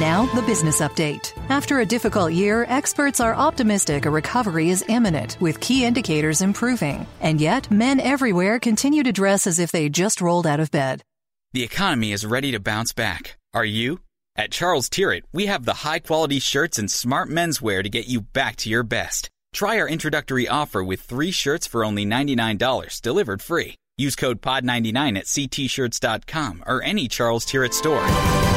Now, the business update. After a difficult year, experts are optimistic a recovery is imminent, with key indicators improving. And yet, men everywhere continue to dress as if they just rolled out of bed. The economy is ready to bounce back. Are you? At Charles Tyrwhitt, we have the high quality shirts and smart menswear to get you back to your best. Try our introductory offer with three shirts for only $99, delivered free. Use code POD99 at ctshirts.com or any Charles Tyrwhitt store.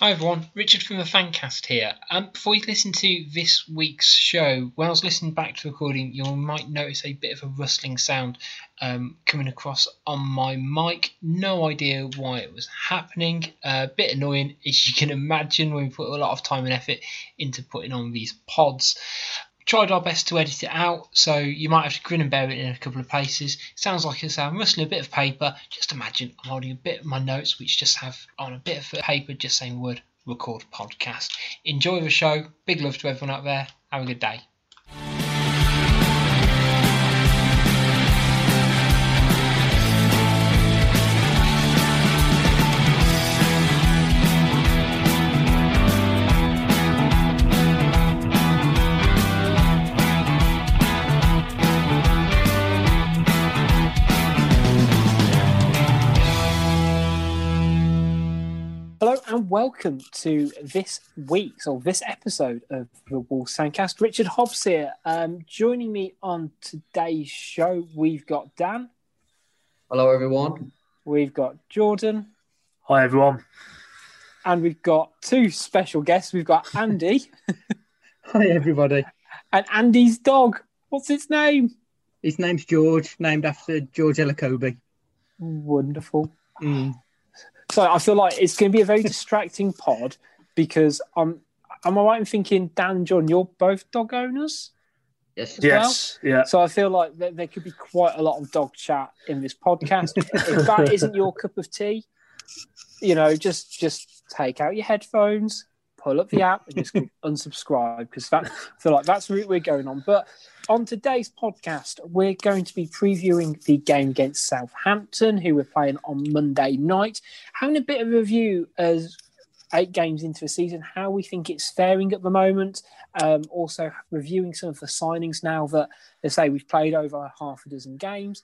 Hi everyone, Richard from the Fancast here. Um, before you listen to this week's show, when I was listening back to the recording, you might notice a bit of a rustling sound um, coming across on my mic. No idea why it was happening. A uh, bit annoying, as you can imagine, when we put a lot of time and effort into putting on these pods tried our best to edit it out, so you might have to grin and bear it in a couple of places. Sounds like it's um, I'm rustling a bit of paper. Just imagine I'm holding a bit of my notes, which just have on a bit of paper, just saying word record podcast. Enjoy the show. Big love to everyone out there. Have a good day. And welcome to this week's or this episode of the Wall Fancast. Richard Hobbs here. Um, joining me on today's show, we've got Dan. Hello, everyone. We've got Jordan. Hi, everyone. And we've got two special guests. We've got Andy. Hi, everybody. And Andy's dog. What's its name? His name's George, named after George Elokobi. Wonderful. Mm. So I feel like it's going to be a very distracting pod because I'm. Am I right in thinking, Dan, John, you're both dog owners? Yes. Yes. Well? Yeah. So I feel like there, there, could be quite a lot of dog chat in this podcast. if that isn't your cup of tea, you know, just just take out your headphones, pull up the app, and just unsubscribe because that I feel like that's the route we're going on. But on today's podcast, we're going to be previewing the game against Southampton, who we're playing on Monday night, having a bit of a review as eight games into the season, how we think it's faring at the moment. Um, also, reviewing some of the signings now that, let's say, we've played over half a dozen games.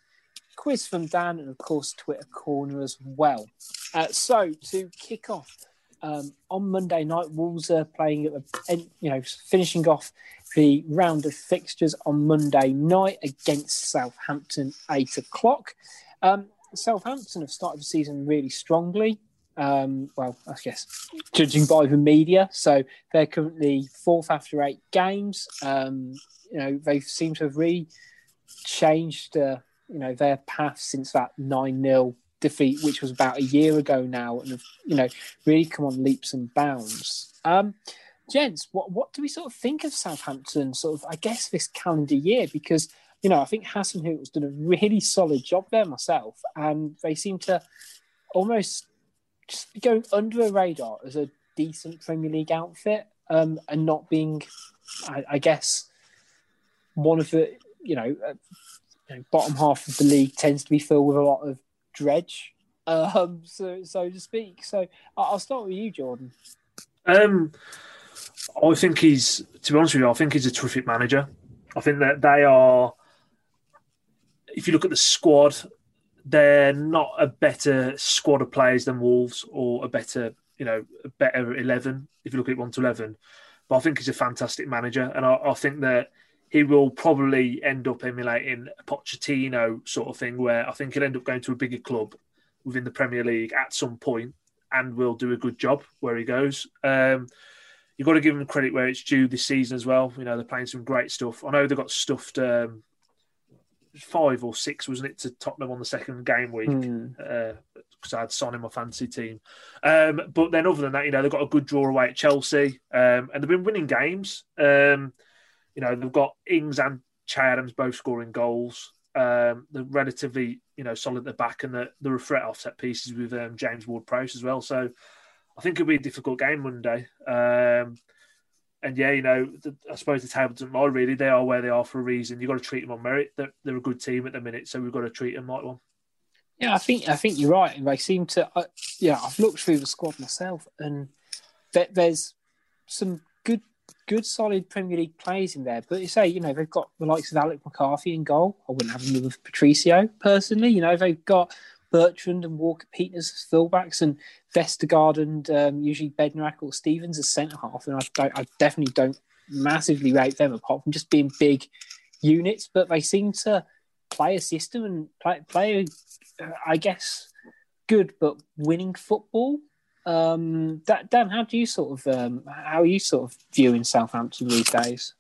Quiz from Dan, and of course, Twitter corner as well. Uh, so, to kick off, um, on Monday night, Wolves are playing at the, you know, finishing off the round of fixtures on Monday night against Southampton, eight o'clock. Um, Southampton have started the season really strongly. Um, well, I guess judging by the media, so they're currently fourth after eight games. Um, you know, they seem to have really changed, uh, you know, their path since that nine 0 defeat, which was about a year ago now, and have you know really come on leaps and bounds. Um, gents, what what do we sort of think of Southampton? Sort of, I guess this calendar year because you know I think Hasenhüttl has done a really solid job there myself, and they seem to almost just be going under a radar as a decent Premier League outfit, um, and not being, I, I, guess, one of the you know, uh, you know, bottom half of the league tends to be filled with a lot of dredge, um, so so to speak. So I'll start with you, Jordan. Um, I think he's, to be honest with you, I think he's a terrific manager. I think that they are. If you look at the squad, they're not a better squad of players than Wolves or a better, you know, a better eleven. If you look at one to eleven, but I think he's a fantastic manager, and I, I think that he will probably end up emulating a Pochettino sort of thing, where I think he'll end up going to a bigger club within the Premier League at some point, and will do a good job where he goes. Um, you've got to give them credit where it's due this season as well. You know, they're playing some great stuff. I know they've got stuffed um, five or six, wasn't it, to Tottenham on the second game week? Because I had Son in my fantasy team. Um, but then, other than that, you know, they've got a good draw away at Chelsea, um, and they've been winning games. Um, you know, they've got Ings and Che Adams both scoring goals. Um, they're relatively, you know, solid at the back, and they're, they're a threat off set pieces with um, James Ward-Prowse as well. So, I think it'll be a difficult game Monday. Um, and yeah, you know, the, I suppose the table doesn't lie. Really, they are where they are for a reason. You've got to treat them on merit. They're, they're a good team at the minute, so we've got to treat them like one. Yeah, I think I think you're right. And they seem to, uh, yeah, I've looked through the squad myself, and there, there's some good, good, solid Premier League players in there. But you say, you know, they've got the likes of Alex McCarthy in goal. I wouldn't have with Patricio personally. You know, they've got Bertrand and Walker Peters as fullbacks, and Vestergaard and um, usually Bednarek or Stevens as centre half. And I, I definitely don't massively rate them apart from just being big units. But they seem to play a system and play, play uh, I guess, good but winning football. Um, Dan, how do you sort of um, how are you sort of viewing Southampton these days?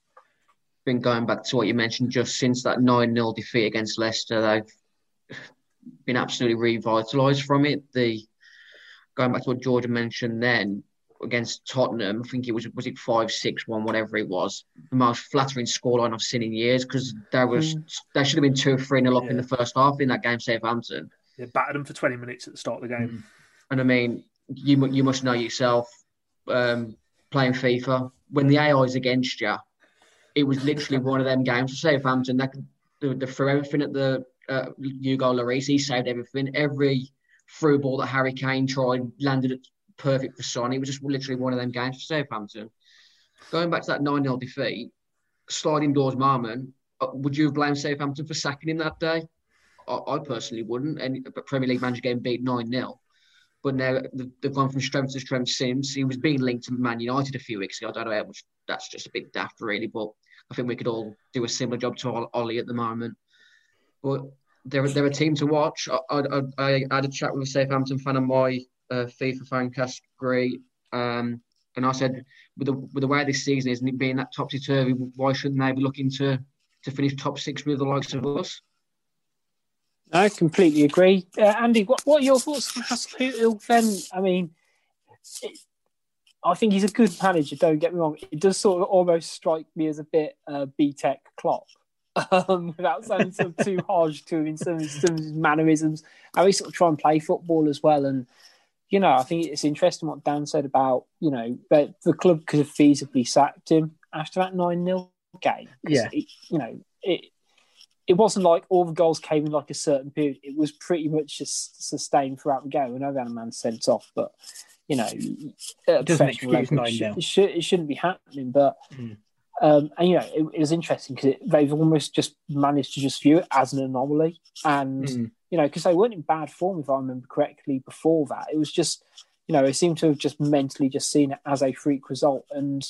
Been going back to what you mentioned just since that 9 0 defeat against Leicester, they've been absolutely revitalised from it. The going back to what Georgia mentioned then against Tottenham, I think it was was it five six one whatever it was, the most flattering scoreline I've seen in years because there was Mm. there should have been two three nil up in Yeah. the first half in that game Southampton. They battered them for 20 minutes at the start of the game. And I mean, you you must know yourself, um, playing FIFA when the AI is against you, it was literally one of them games for Southampton. That could, they, they threw everything at the uh, Hugo Lloris. He saved everything. Every through ball that Harry Kane tried landed it perfect for Son. It was just literally one of them games for Southampton. Going back to that 9 0 defeat, sliding doors moment, uh, would you have blamed Southampton for sacking him that day? I, I personally wouldn't. And a Premier League manager getting beat 9 0. But now they've- gone from strength to strength since. He was being linked to Man United a few weeks ago. I don't know how much that's just a bit daft, really. But I think we could all do a similar job to Ollie at the moment. But they're, they're a team to watch. I, I, I, had a chat with a Southampton fan of my uh, FIFA fan cast, great. Um, and I said, with the, with the way this season is, and it being that topsy turvy, why shouldn't they be looking to, to finish top six with the likes of us? I completely agree. Uh, Andy, what, what are your thoughts on Hasselhoff then? I mean, it, I think he's a good manager, don't get me wrong. It does sort of almost strike me as a bit uh, B-Tech Klopp. Um, without sounding sort of too harsh to him in some, of- some mannerisms, how he sort of try and play football as well. And you know, I think it's interesting what Dan said about you know that the club could have feasibly sacked him after that nine 0 game. Yeah. it- you know it. It wasn't like all the goals came in like a certain period. It was pretty much just sustained throughout the game. I know they had a man sent off, but you know, at a Doesn't excuse level, it, 9-0. should, it, should, it shouldn't be happening. But Mm. Um, and you know, it, it was interesting because they've almost just managed to just view it as an anomaly, and Mm. you know, because they weren't in bad form, if I remember correctly, before that. It was just, you know, they seem to have just mentally just seen it as a freak result and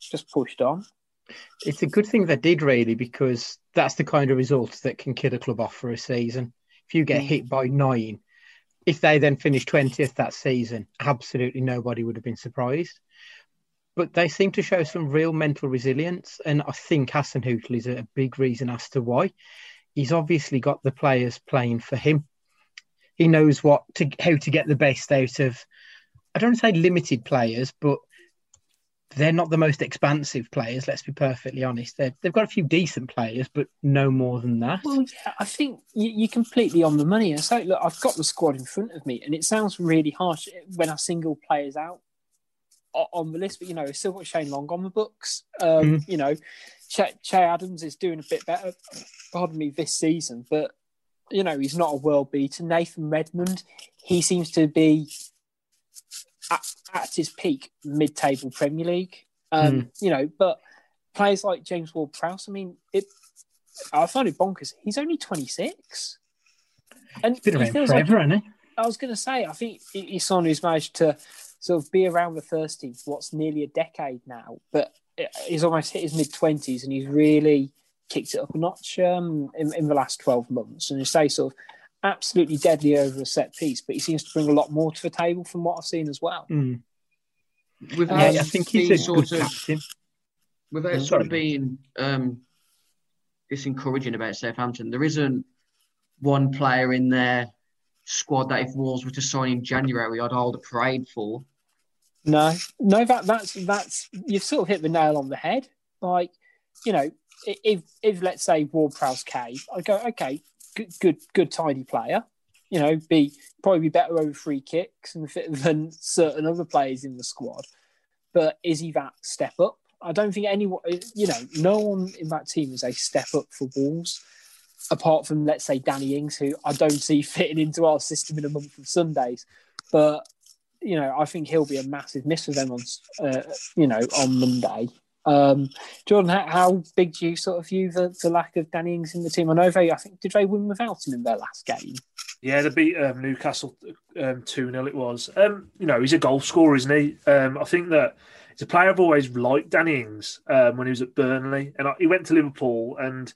just pushed on. It's a good thing they did, really, because that's the kind of result that can kill a club off for a season. If you get Mm. hit by nine, if they then finish 20th that season, absolutely nobody would have been surprised. But they seem to show some real mental resilience. And I think Hasenhüttl is a big reason as to why. He's obviously got the players playing for him. He knows what to how to get the best out of I don't say limited players, but they're not the most expansive players. Let's be perfectly honest. They've, they've got a few decent players, but no more than that. Well, yeah, I think you, you're completely on the money. And so, look, I've got the squad in front of me, and it sounds really harsh when I single players out on the list, but you know, still got Shane Long on the books. Um, You know, che, che Adams is doing a bit better, pardon me, this season, but you know, he's not a world beater. Nathan Redmond, he seems to be at, at his peak mid table Premier League. Um, You know, but players like James Ward Prowse, I mean, it I find it bonkers. He's only 26. And He's been around feels like hasn't he? I was going to say, I think he's someone who's managed to sort of be around the first team for what's nearly a decade now, but he's almost hit his mid 20s and he's really kicked it up a notch um, in, in the last 12 months. And you say, sort of absolutely deadly over a set piece, but he seems to bring a lot more to the table from what I've seen as well. Mm. Without Yeah, I think he's being a good sort of, captain. without Mm, sort of being um, encouraging about Southampton. There isn't one player in their squad that if Wolves were to sign in January, I'd hold a parade for. No, no, that that's that's you've sort of hit the nail on the head. Like, you know, if if let's say Ward Prowse I go, okay, good, good, good, tidy player. You know, be probably be better over free kicks and than certain other players in the squad. But is he that step up? I don't think anyone, you know, no one in that team is a step up for Wolves, apart from let's say Danny Ings, who I don't see fitting into our system in a month of Sundays. But you know, I think he'll be a massive miss for them on, uh, you know, on Monday. Um, Jordan, how, how, big do you sort of view the, the lack of Danny Ings in the team? I know they, I think, did they win without him in their last game? Yeah, they beat um, Newcastle um, 2 um, 0 it was. Um, you know, he's a goal scorer, isn't he? Um, I think that he's a player I've always liked, Danny Ings, um, when he was at Burnley. And he went to Liverpool and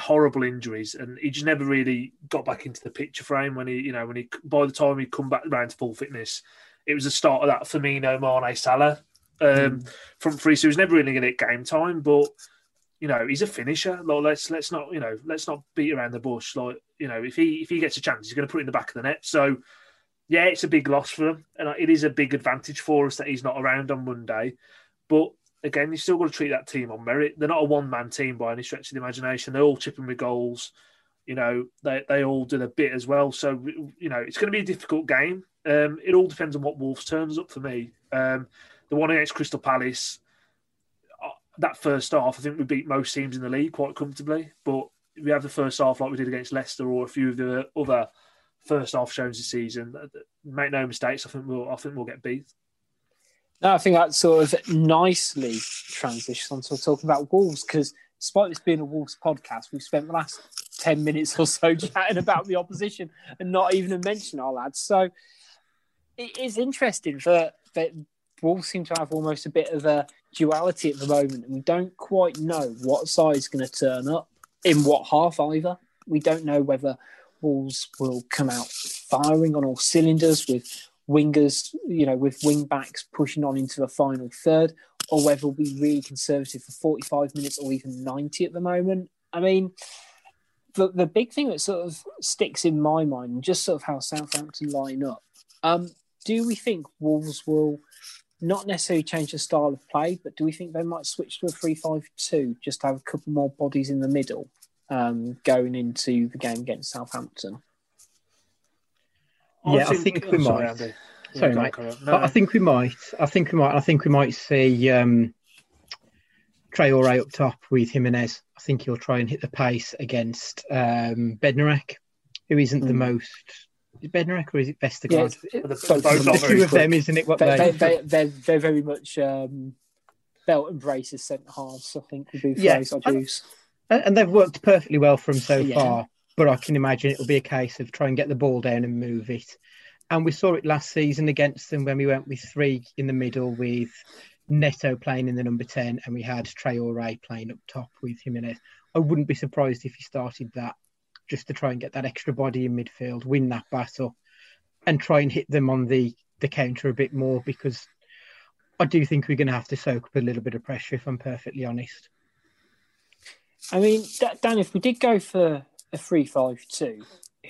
horrible injuries, and he just never really got back into the picture frame when he, you know, when he, by the time he come back around to full fitness, it was the start of that Firmino, Mane, Salah um, mm. front three. So he was never really going to get game time, but you know, he's a finisher. Like, let's let's not you know let's not beat around the bush. Like you know, if he if he gets a chance, he's going to put it in the back of the net. So yeah, it's a big loss for him, and it is a big advantage for us that he's not around on Monday. But again, you've still got to treat that team on merit. They're not a one man team by any stretch of the imagination. They're all chipping with goals. You know, they they all do a bit as well. So you know, it's going to be a difficult game. Um, it all depends on what Wolves turns up for me. Um, the one against Crystal Palace, uh, that first half, I think we beat most teams in the league quite comfortably. But we have the first half like we did against Leicester or a few of the other first half shows this season. Make no mistakes. I think we'll I think we'll get beat. No, I think that sort of nicely transitions onto talking about Wolves because despite this being a Wolves podcast, we've spent the last 10 minutes or so chatting about the opposition and not even a mention our lads. So it is interesting that, that Wolves seem to have almost a bit of a duality at the moment, and we don't quite know what side is going to turn up in what half either. We don't know whether Wolves will come out firing on all cylinders with wingers, you know, with wing backs pushing on into the final third, or whether we'll be really conservative for 45 minutes or even 90 at the moment. I mean, the, the big thing that sort of sticks in my mind, just sort of how Southampton line up, um, do we think Wolves will not necessarily change the style of play, but do we think they might switch to a 3 5 2 just to have a couple more bodies in the middle um, going into the game against Southampton? Yeah, I think, I think we oh, might. Sorry, sorry mate. No. I think we might. I think we might. I think we might see um, Traore up top with Jimenez. I think he'll try and hit the pace against um, Bednarek, who isn't mm. the hmm. most is Bednarek or is it Vestergaard? Yeah, it's, both, the two of them, isn't it? What they, they, they, they're, they're very much um, belt and braces centre halves, I think would be the yeah. phrase I'd use. And they've worked perfectly well from so yeah. far, but I can imagine it'll be a case of try and get the ball down and move it. And we saw it last season against them when we went with three in the middle with Neto playing in the number 10 and we had Traore playing up top with Jimenez. I wouldn't be surprised if he started that just to try and get that extra body in midfield, win that battle, and try and hit them on the the counter a bit more because I do think we're going to have to soak up a little bit of pressure, if I'm perfectly honest. I mean, Dan, if we did go for a three-five-two,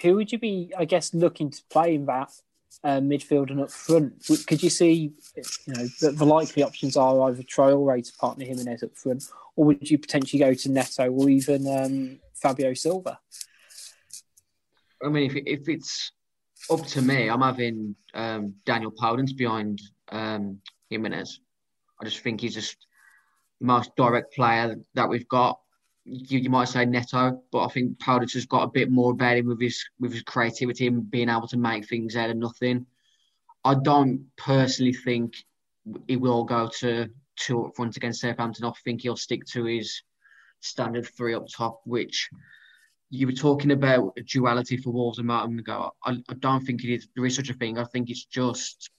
who would you be, I guess, looking to play in that uh, midfield and up front? Could you see, you know, the, the likely options are either Traore to partner Jimenez up front, or would you potentially go to Neto or even um, Fabio Silva? I mean, if, if it's up to me, I'm having um, Daniel Podence behind um, Jimenez. I just think he's just the most direct player that we've got. You, you might say Neto, but I think Podence has got a bit more about him with his with his creativity and being able to make things out of nothing. I don't personally think he will go to two up front against Southampton. I think he'll stick to his standard three up top, which you were talking about a duality for Wolves and Martin ago. I, I don't think it is. There is such a thing. I think it's just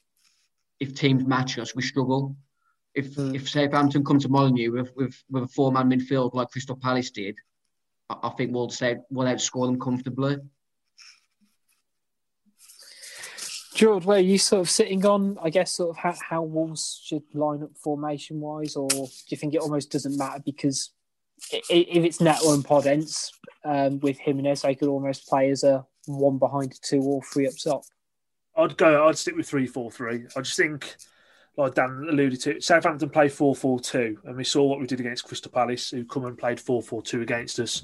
if teams match us, we struggle. If mm. if Southampton come to Molineux with with, with a four man midfield like Crystal Palace did, I, I think we'll say we'll outscore them comfortably. George, where are you sort of sitting on, I guess, sort of how, how Wolves should line up formation wise, or do you think it almost doesn't matter because if it's Neto and Podence um, with Jimenez, they could almost play as a one behind a two or three up top. I'd go. I'd stick with three four three. I just think, like Dan alluded to, Southampton played four four two, and we saw what we did against Crystal Palace, who come and played four four two against us.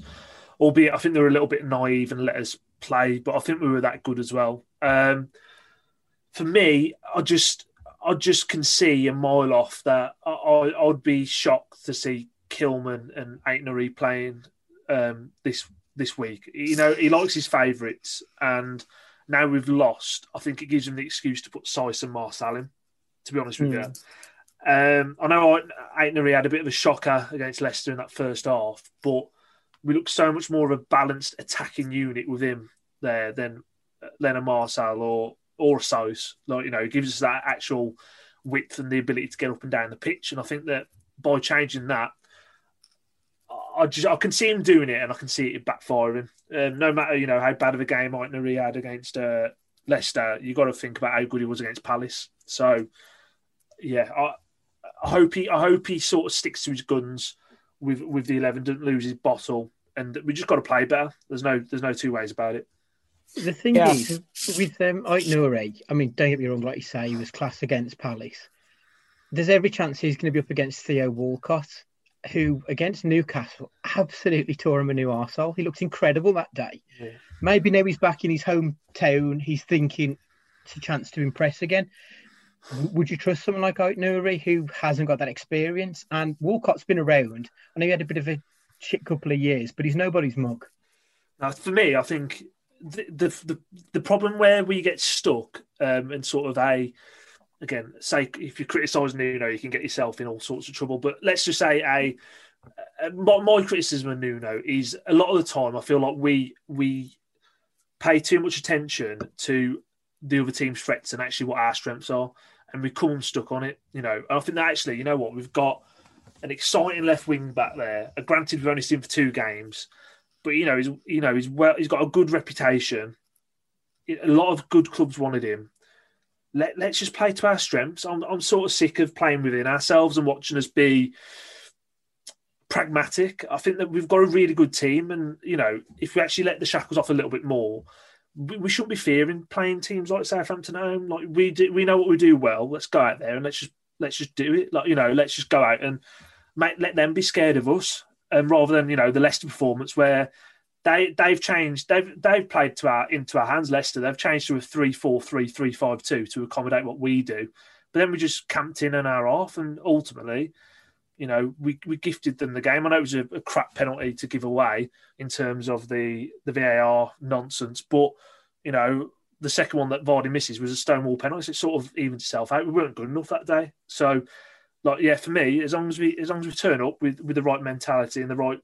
Albeit, I think they were a little bit naive and let us play, but I think we were that good as well. Um, for me, I just, I just can see a mile off that I, I, would be shocked to see Kilman and Aït-Nouri playing um, this this week. You know, he likes his favourites, and now we've lost. I think it gives him the excuse to put Saïss and Marçal in. To be honest with mm. you, hmm. um, I know Aït-Nouri had a bit of a shocker against Leicester in that first half, but we look so much more of a balanced attacking unit with him there than Leonard Marçal or or Saïss. Like you know, it gives us that actual width and the ability to get up and down the pitch. And I think that by changing that, I just I can see him doing it, and I can see it backfiring. Um, no matter you know how bad of a game Aït-Nouri had against uh, Leicester, you got to think about how good he was against Palace. So yeah, I, I hope he I hope he sort of sticks to his guns with with the eleven, doesn't lose his bottle, and we just got to play better. There's no there's no two ways about it. The thing yeah. is with um, Aït-Nouri, I mean, don't get me wrong, like you say, he was class against Palace. There's every chance he's going to be up against Theo Walcott who against Newcastle absolutely tore him a new arsehole. He looked incredible that day. Yeah. Maybe now he's back in his hometown. He's thinking it's a chance to impress again. Would you trust someone like Aït-Nouri who hasn't got that experience? And Walcott's been around. I know he had a bit of a shit couple of years, but he's nobody's mug. Now, for me, I think the the the, the problem where we get stuck um, and sort of a again, say if you're criticising Nuno, you can get yourself in all sorts of trouble. But let's just say a, my criticism of Nuno is a lot of the time I feel like we we pay too much attention to the other team's threats and actually what our strengths are, and we come stuck on it. You know, I think that actually, you know what, we've got an exciting left wing back there. Granted, we've only seen for two games, but you know, he's you know he's well, he's got a good reputation. A lot of good clubs wanted him let, let's just play to our strengths. I'm, I'm sort of sick of playing within ourselves and watching us be pragmatic. I think that we've got a really good team, and you know, if we actually let the shackles off a little bit more, we, shouldn't be fearing playing teams like Southampton at home. Like we do, we know what we do well. Let's go out there and let's just let's just do it. Like you know, let's just go out and make, let them be scared of us, and rather than you know the Leicester performance where they they've changed. They've they've played to our into our hands. Leicester. They've changed to a three four three three five two to accommodate what we do. But then we just camped in an hour off, and ultimately, you know, we, we gifted them the game. I know it was a, a crap penalty to give away in terms of the the VAR nonsense, but you know, the second one that Vardy misses was a stonewall penalty. So it sort of evened itself out. We weren't good enough that day. So, like, yeah, for me, as long as we as long as we turn up with with the right mentality and the right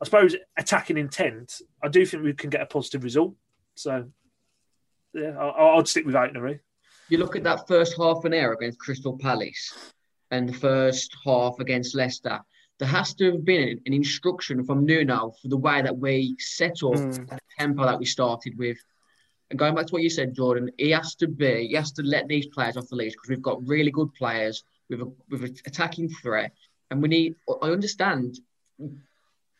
I suppose attacking intent, I do think we can get a positive result. So, yeah, I, would stick with Aït-Nouri. You look at that first half an hour against Crystal Palace and the first half against Leicester. There has to have been an instruction from Nuno for the way that we set up mm. the tempo that we started with. And going back to what you said, Jordan, he has to be, he has to let these players off the leash because we've got really good players with a with an attacking threat, and we need. I understand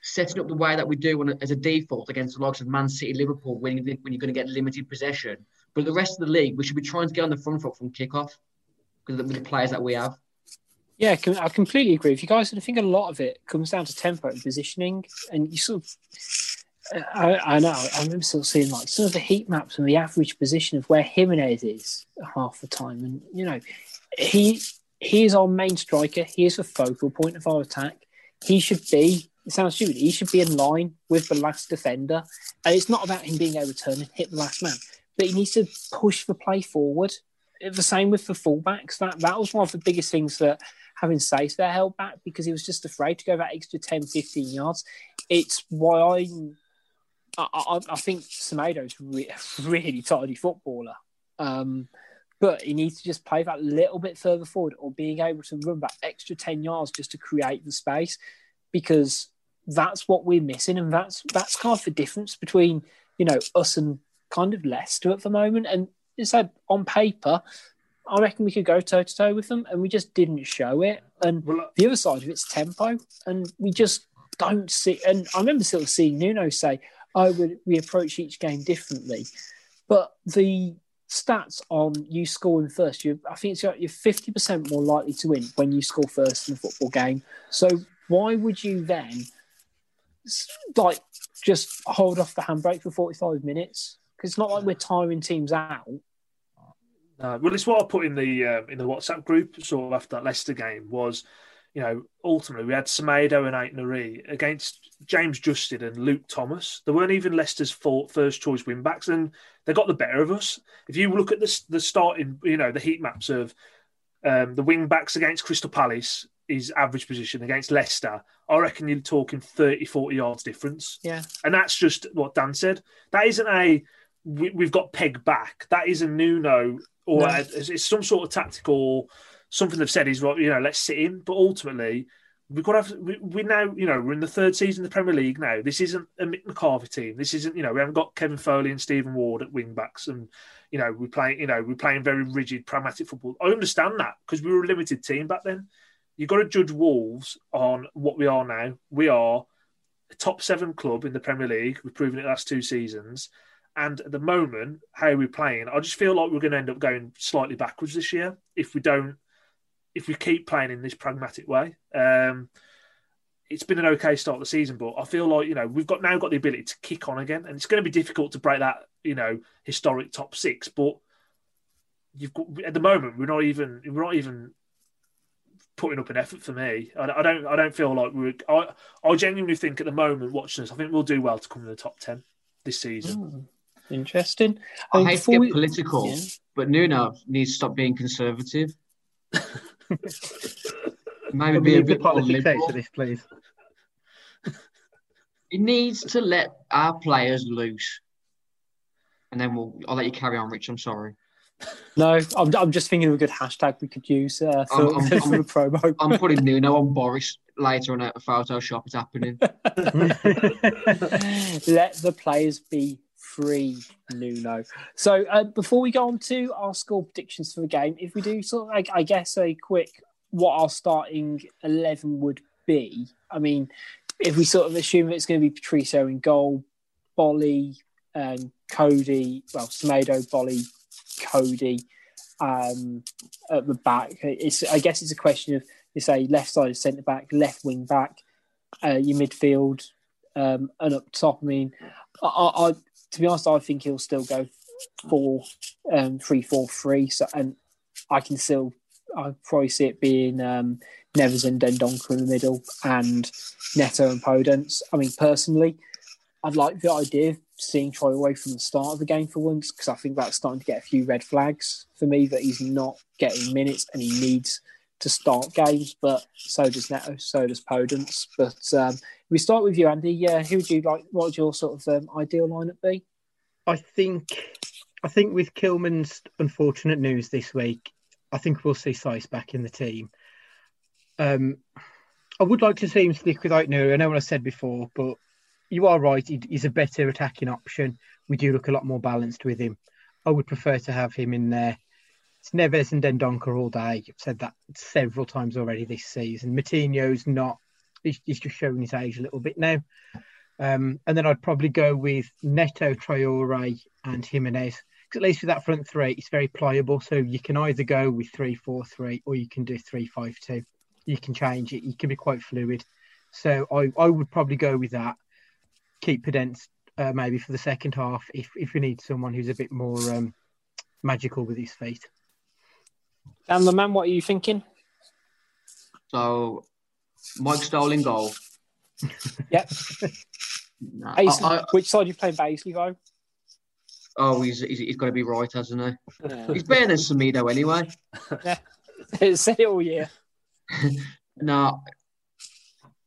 setting up the way that we do on, as a default against the likes of Man City, Liverpool, when, when you're going to get limited possession. But the rest of the league, we should be trying to get on the front foot from kickoff because of the players that we have. Yeah, I completely agree with you guys. I think a lot of it comes down to tempo and positioning. And you sort of, uh, I, I know, I remember still seeing like some of the heat maps and the average position of where Jimenez is half the time. And, you know, he he is our main striker. He is the focal point of our attack. He should be it sounds stupid. He should be in line with the last defender. And it's not about him being able to turn and hit the last man, but he needs to push the play forward. The same with the fullbacks. That that was one of the biggest things that having Saïss there held back because he was just afraid to go that extra 10, 15 yards. It's why I'm, I, I, I think Semedo's re- really tidy footballer. Um, but he needs to just play that little bit further forward or being able to run that extra 10 yards just to create the space because that's what we're missing, and that's that's kind of the difference between you know us and kind of Leicester at the moment. And it's said on paper, I reckon we could go toe to toe with them, and we just didn't show it. And well, uh, the other side of it's tempo, and we just don't see. And I remember sort of seeing Nuno say, oh, "I would we approach each game differently," but the stats on you scoring first, you I think it's you're fifty percent more likely to win when you score first in a football game. So why would you then like just hold off the handbrake for forty five minutes? It's not like we're tiring teams out. Uh, well, it's what I put in the uh, in the WhatsApp group sort of after that Leicester game was, you know, ultimately we had Semedo and Ait against James Justin and Luke Thomas. They weren't even Leicester's first choice win backs, and they got the better of us. If you look at the the starting, you know, the heat maps of um, the wing backs against Crystal Palace, his average position against Leicester, I reckon you're talking 30, 40 yards difference. Yeah. And that's just what Dan said. That isn't a we, have got peg back. That is a Nuno or no. it's, it's, some sort of tactical something they've said is right. You know, let's sit in. But ultimately, we've got to have. We, we now, you know, we're in the third season of the Premier League now. This isn't a Mick McCarthy team. This isn't, you know, we haven't got Kevin Foley and Stephen Ward at wing backs, and you know, we're playing, you know, we're playing very rigid, pragmatic football. I understand that because we were a limited team back then. You've got to judge Wolves on what we are now. We are a top seven club in the Premier League. We've proven it the last two seasons. And at the moment, how we're playing, I just feel like we're going to end up going slightly backwards this year if we don't, if we keep playing in this pragmatic way. Um, it's been an okay start of the season, but I feel like you know we've got now got the ability to kick on again, and it's going to be difficult to break that you know historic top six. But you've got at the moment we're not even we're not even putting up an effort for me. I, I don't I don't feel like we're. I I genuinely think at the moment watching this, I think we'll do well to come in the top ten this season. Interesting. I, I hate to get we... political, yeah. but Nuno needs to stop being conservative. Maybe be a bit more liberal. This, please. he needs to let our players loose, and then we'll. I'll let you carry on, Rich. I'm sorry. No, I'm, I'm just thinking of a good hashtag we could use uh, for, I'm, I'm, for the promo. I'm putting Nuno on Boris later on a Photoshop. It's happening. Let the players be free, Nuno. So uh, before we go on to our score predictions for the game, if we do sort of, like, I guess, a quick what our starting 11 would be. I mean, if we sort of assume it's going to be Patricio in goal, Boly, and Coady, well, Semedo, Boly, Coady um, at the back. It's I guess it's a question of you say left side centre back, left wing back, uh, your midfield, um, and up top. I mean, I, to be honest, I think he'll still go four, um, three, four, three. So, and I can still, I probably see it being um, Neves and Dendoncker in the middle, and Neto and Podence. I mean, personally, I'd like the idea of seeing Traore from the start of the game for once because I think that's starting to get a few red flags for me that he's not getting minutes and he needs to start games. But so does Neto, so does Podence. But um, we start with you, Andy. Yeah, who would you like? What would your sort of um, ideal lineup be? I think, I think with Kilman's unfortunate news this week, I think we'll see Saïss back in the team. Um, I would like to see him stick without New. I know what I said before, but you are right. He's a better attacking option. We do look a lot more balanced with him. I would prefer to have him in there. It's Neves and Dendoncker all day. I've said that several times already this season. Moutinho's not. He's, he's just showing his age a little bit now. Um, and then I'd probably go with Neto, Traore, and Jimenez. Because at least with that front three, it's very pliable. So you can either go with three four three or you can do three five two. You can change it. You can be quite fluid. So I, I would probably go with that keep Podence uh, maybe for the second half if if we need someone who's a bit more um, magical with his feet. Dan the man, what are you thinking? So, Mike Stoling goal. yep. nah, I, I, which side are you playing Paisley though? Oh, he's, he's, he's got to be right, hasn't he? Yeah. He's better than Semedo anyway. yeah, said it all year. no,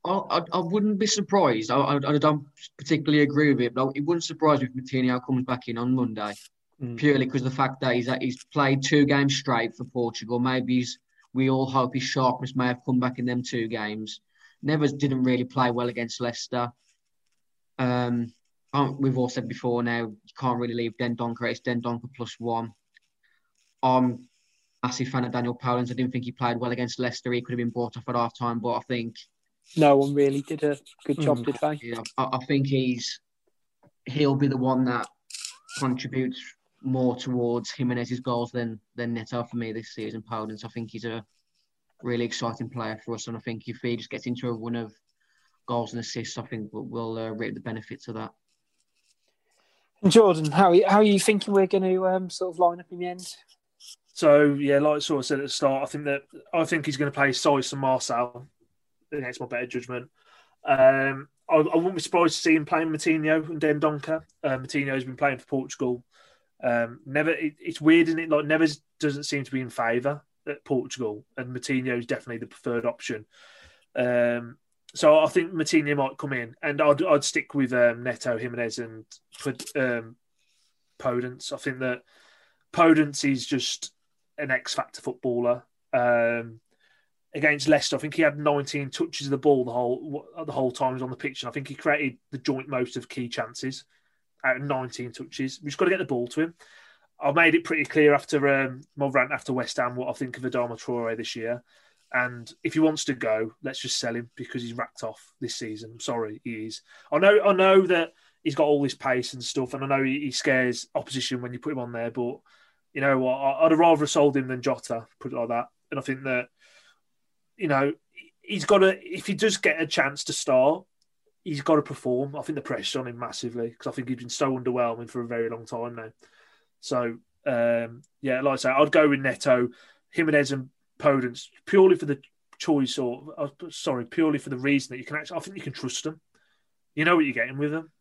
I, I, wouldn't be surprised. I, I, don't particularly agree with it, but it wouldn't surprise me if Moutinho comes back in on Monday, mm. purely because the fact that he's, he's played two games straight for Portugal. Maybe he's, we all hope his sharpness may have come back in them two games. Neves didn't really play well against Leicester. Um, we've all said before now, you can't really leave Dendoncker. It's Dendoncker plus one. I'm a massive fan of Daniel Podence. I didn't think he played well against Leicester. He could have been brought off at half time, but I think no one really did a good job, Mm. did they? Yeah, I, I think he's he'll be the one that contributes more towards Jimenez's goals than than Neto for me this season. Podence, I think he's a really exciting player for us, and I think if he just gets into a run of goals and assists, I think we'll, we'll uh, reap the benefits of that. Jordan, how are you, how are you thinking we're going to um, sort of line up in the end? So yeah, like I sort of said at the start, I think that I think he's going to play Saïss and Marçal against my better judgment. Um, I, I wouldn't be surprised to see him playing Moutinho and Dendoncker. Uh, Moutinho's been playing for Portugal. Um, never, it, it's weird, isn't it? Like Neves doesn't seem to be in favour at Portugal, and Moutinho is definitely the preferred option. Um, so I think Moutinho might come in, and I'd, I'd stick with um, Neto, Jimenez, and um, Podence. I think that Podence is just an X factor footballer. Um, against Leicester, I think he had 19 touches of the ball the whole the whole time he was on the pitch, and I think he created the joint most of key chances out of 19 touches. We've just got to get the ball to him. I've made it pretty clear after um, my rant after West Ham what I think of Adama Traore this year. And if he wants to go, let's just sell him because he's racked off this season. I'm sorry, he is. I know, I know that he's got all this pace and stuff, and I know he, he scares opposition when you put him on there. But you know what? I'd have rather sold him than Jota, put it like that. And I think that you know he's got to. If he does get a chance to start, he's got to perform. I think the pressure's on him massively because I think he's been so underwhelming for a very long time now. So um, yeah, like I say, I'd go with Neto, Jimenez, and Podence purely for the choice, or uh, sorry, purely for the reason that you can actually. I think you can trust them. You know what you're getting with them.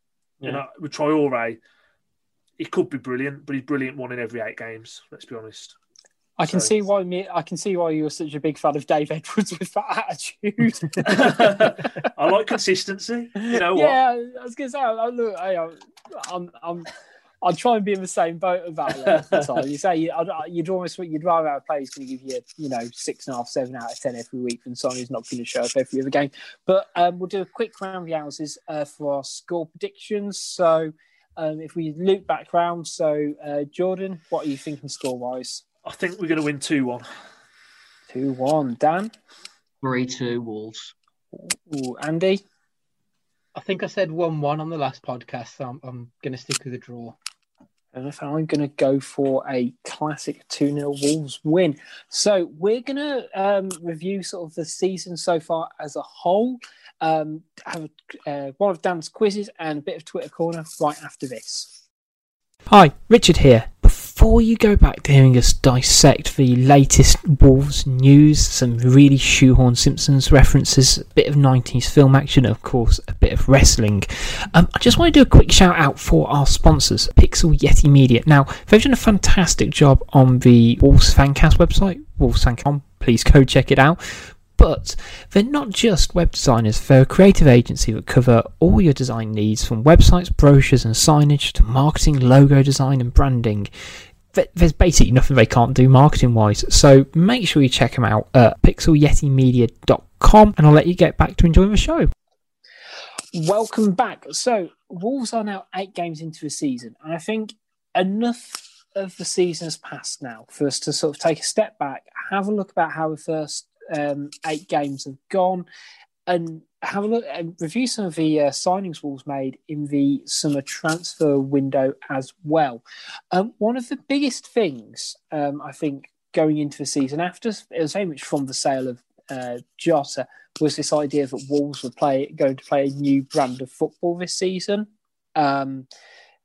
Yeah. And uh, with Traore, he could be brilliant, but he's brilliant one in every eight games. Let's be honest. I can So- see why me. I can see why you're such a big fan of Dave Edwards with that attitude. I like consistency. You know what? yeah, I was gonna say. I, look, I, I'm, I'm, I'll try and be in the same boat about it all the time. You say you, I'd, you'd almost you'd rather have a player who's going to give you, you know, six and a half, seven out of ten every week than someone who's not going to show up every other game. But um, we'll do a quick round of the houses uh, for our score predictions. So um, if we loop back round, so uh, Jordan, what are you thinking score wise? I think we're going to win 2 1. Two one. Dan, 3 2 Wolves. Ooh, Andy, I think I said one-one on the last podcast, so I'm, I'm going to stick with a draw. And if I'm going to go for a classic 2 0 Wolves win. So we're going to um, review sort of the season so far as a whole, um, have uh, one of Dan's quizzes and a bit of Twitter corner right after this. Hi, Richard here. Before you go back to hearing us dissect the latest Wolves news, some really shoehorn Simpsons references, a bit of 90s film action, of course, a bit of wrestling, um, I just want to do a quick shout out for our sponsors, Pixel Yeti Media. Now, they've done a fantastic job on the Wolves Fancast website, wolvesfancast.com. Please go check it out. But they're not just web designers, they're a creative agency that cover all your design needs from websites, brochures, and signage to marketing, logo design, and branding. Th- There's basically nothing they can't do marketing wise. So make sure you check them out at pixelyetimedia.com and I'll let you get back to enjoying the show. Welcome back. So Wolves are now eight games into the season, and I think enough of the season has passed now for us to sort of take a step back, have a look about how the first um, eight games have gone, and have a look and review some of the uh, signings Wolves made in the summer transfer window as well. Um, one of the biggest things um, I think going into the season after it was very much from the sale of uh, Jota was this idea that Wolves were play going to play a new brand of football this season, um,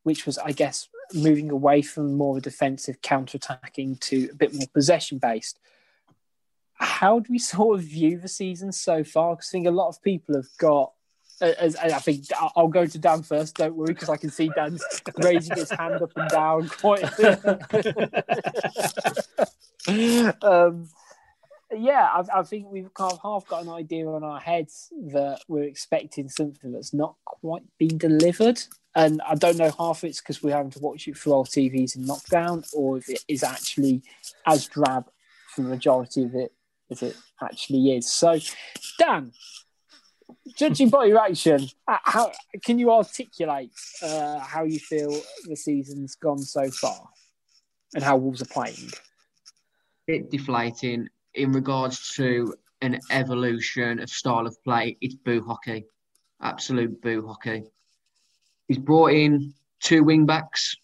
which was, I guess, moving away from more of a defensive counter-attacking to a bit more possession based. How do we sort of view the season so far? Because I think a lot of people have got. As, I think I'll go to Dan first. Don't worry, because I can see Dan's raising his hand up and down quite. um, yeah, I, I think we've kind of half got an idea on our heads that we're expecting something that's not quite been delivered. And I don't know half it's because we're having to watch it through our TVs in lockdown, or if it is actually as drab for the majority of it as it actually is. So, Dan, judging by your action, uh, how can you articulate uh, how you feel the season's gone so far and how Wolves are playing? bit deflating in regards to an evolution of style of play. It's boo hockey, absolute boo hockey. He's brought in two wing backs,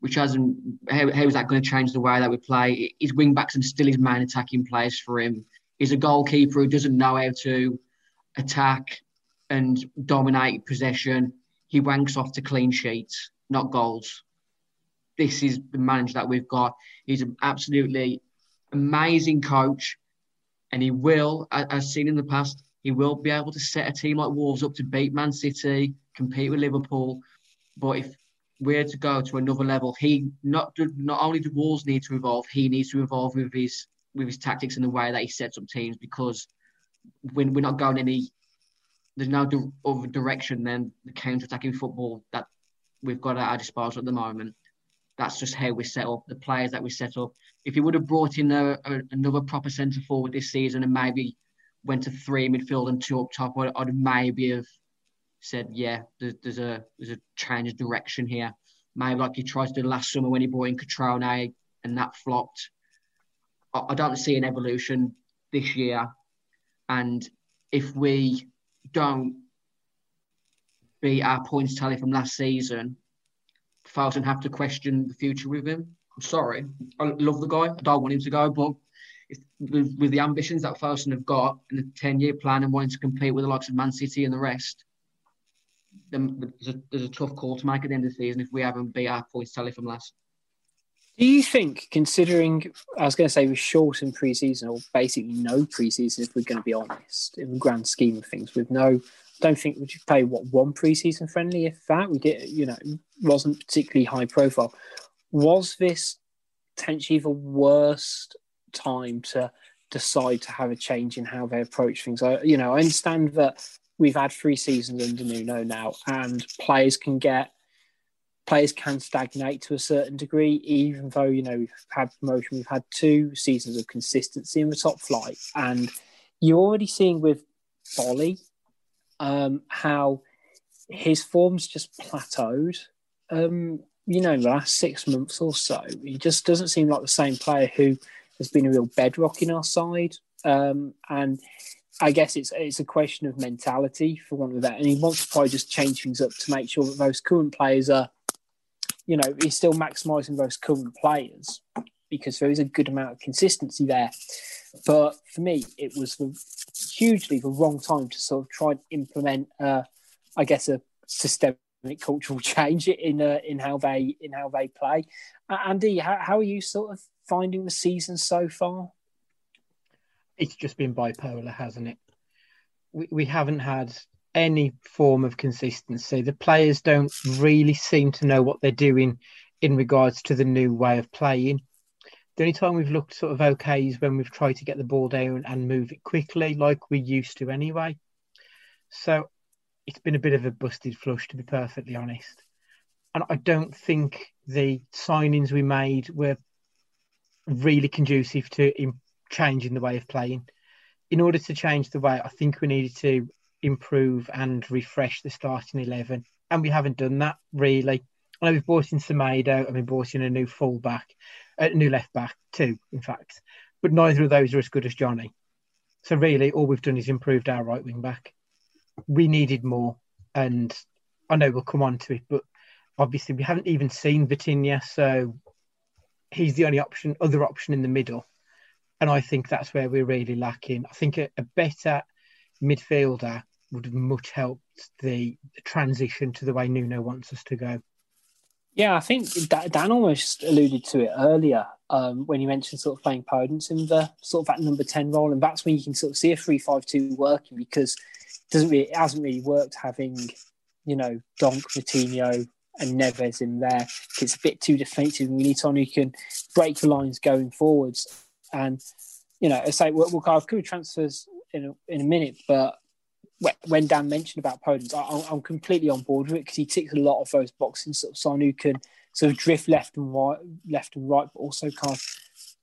which hasn't. How, how is that going to change the way that we play? His wing backs and still his main attacking players for him. He's a goalkeeper who doesn't know how to attack and dominate possession. He wanks off to clean sheets, not goals. This is the manager that we've got. He's an absolutely amazing coach, and he will, as seen in the past, he will be able to set a team like Wolves up to beat Man City, compete with Liverpool. But if we're to go to another level, he not not only do Wolves need to evolve, he needs to evolve with his with his tactics and the way that he sets up teams because when we're not going any there's no other direction than the counter-attacking football that we've got at our disposal at the moment. That's just how we set up the players that we set up. If he would have brought in a, a, another proper centre forward this season and maybe went to three midfield and two up top, I'd, I'd maybe have said, yeah, there's, there's, a there's a change of direction here. Maybe like he tried to do last summer when he brought in Cutrone and that flopped. I, I don't see an evolution this year. And if we don't beat our points tally from last season, Fosun have to question the future with him. I'm sorry. I love the guy. I don't want him to go, but with, the ambitions that Fosun have got and the 10 year plan and wanting to compete with the likes of Man City and the rest, there's a, there's a tough call to make at the end of the season if we haven't beat our points tally from last. Do you think, considering, I was going to say, we're short in preseason, or basically no preseason, if we're going to be honest, in the grand scheme of things, with no, I don't think would you play what one preseason friendly if that we did, you know, wasn't particularly high profile. Was this potentially the worst time to decide to have a change in how they approach things? I, you know, I understand that we've had three seasons under Nuno now, and players can get players can stagnate to a certain degree, even though, you know, we've had promotion, we've had two seasons of consistency in the top flight. And you're already seeing with Boly um, how his form's just plateaued. Um, you know, in the last six months or so, he just doesn't seem like the same player who has been a real bedrock in our side. Um, and I guess it's it's a question of mentality for one of that. And he wants to probably just change things up to make sure that those current players are you know, he's still maximising those current players because there is a good amount of consistency there. But for me, it was the, hugely the wrong time to sort of try and implement, uh, I guess, a systemic cultural change in uh, in how they in how they play. Uh, Andy, how, how are you sort of finding the season so far? It's just been bipolar, hasn't it? We we haven't had any form of consistency. The players don't really seem to know what they're doing in regards to the new way of playing. The only time we've looked sort of okay is when we've tried to get the ball down and move it quickly, like we used to anyway. So it's been a bit of a busted flush, to be perfectly honest. And I don't think the signings we made were really conducive to changing the way of playing. In order to change the way, I think we needed to improve and refresh the starting 11. And we haven't done that really. I know we've brought in Semedo and we've brought in a new fullback, a new left back too, in fact. But neither of those are as good as Johnny. So really, all we've done is improved our right wing back. We needed more, and I know we'll come on to it, but obviously we haven't even seen Vitinha, so he's the only option, other option in the middle, and I think that's where we're really lacking. I think a, a better midfielder would have much helped the, transition to the way Nuno wants us to go. Yeah, I think Dan almost alluded to it earlier um, when you mentioned sort of playing Podence in the sort of that number 10 role. And that's when you can sort of see a 3 5 2 working because it, doesn't really, it hasn't really worked having, you know, Donk, Moutinho, and Neves in there. It's a bit too defensive. We need someone who can break the lines going forwards. And, you know, I say we'll, we'll could transfers in a, in a minute, but when Dan mentioned about Podence, I, am completely on board with it because he ticks a lot of those boxes. Sort of someone who can sort of drift left and right, left and right, but also kind of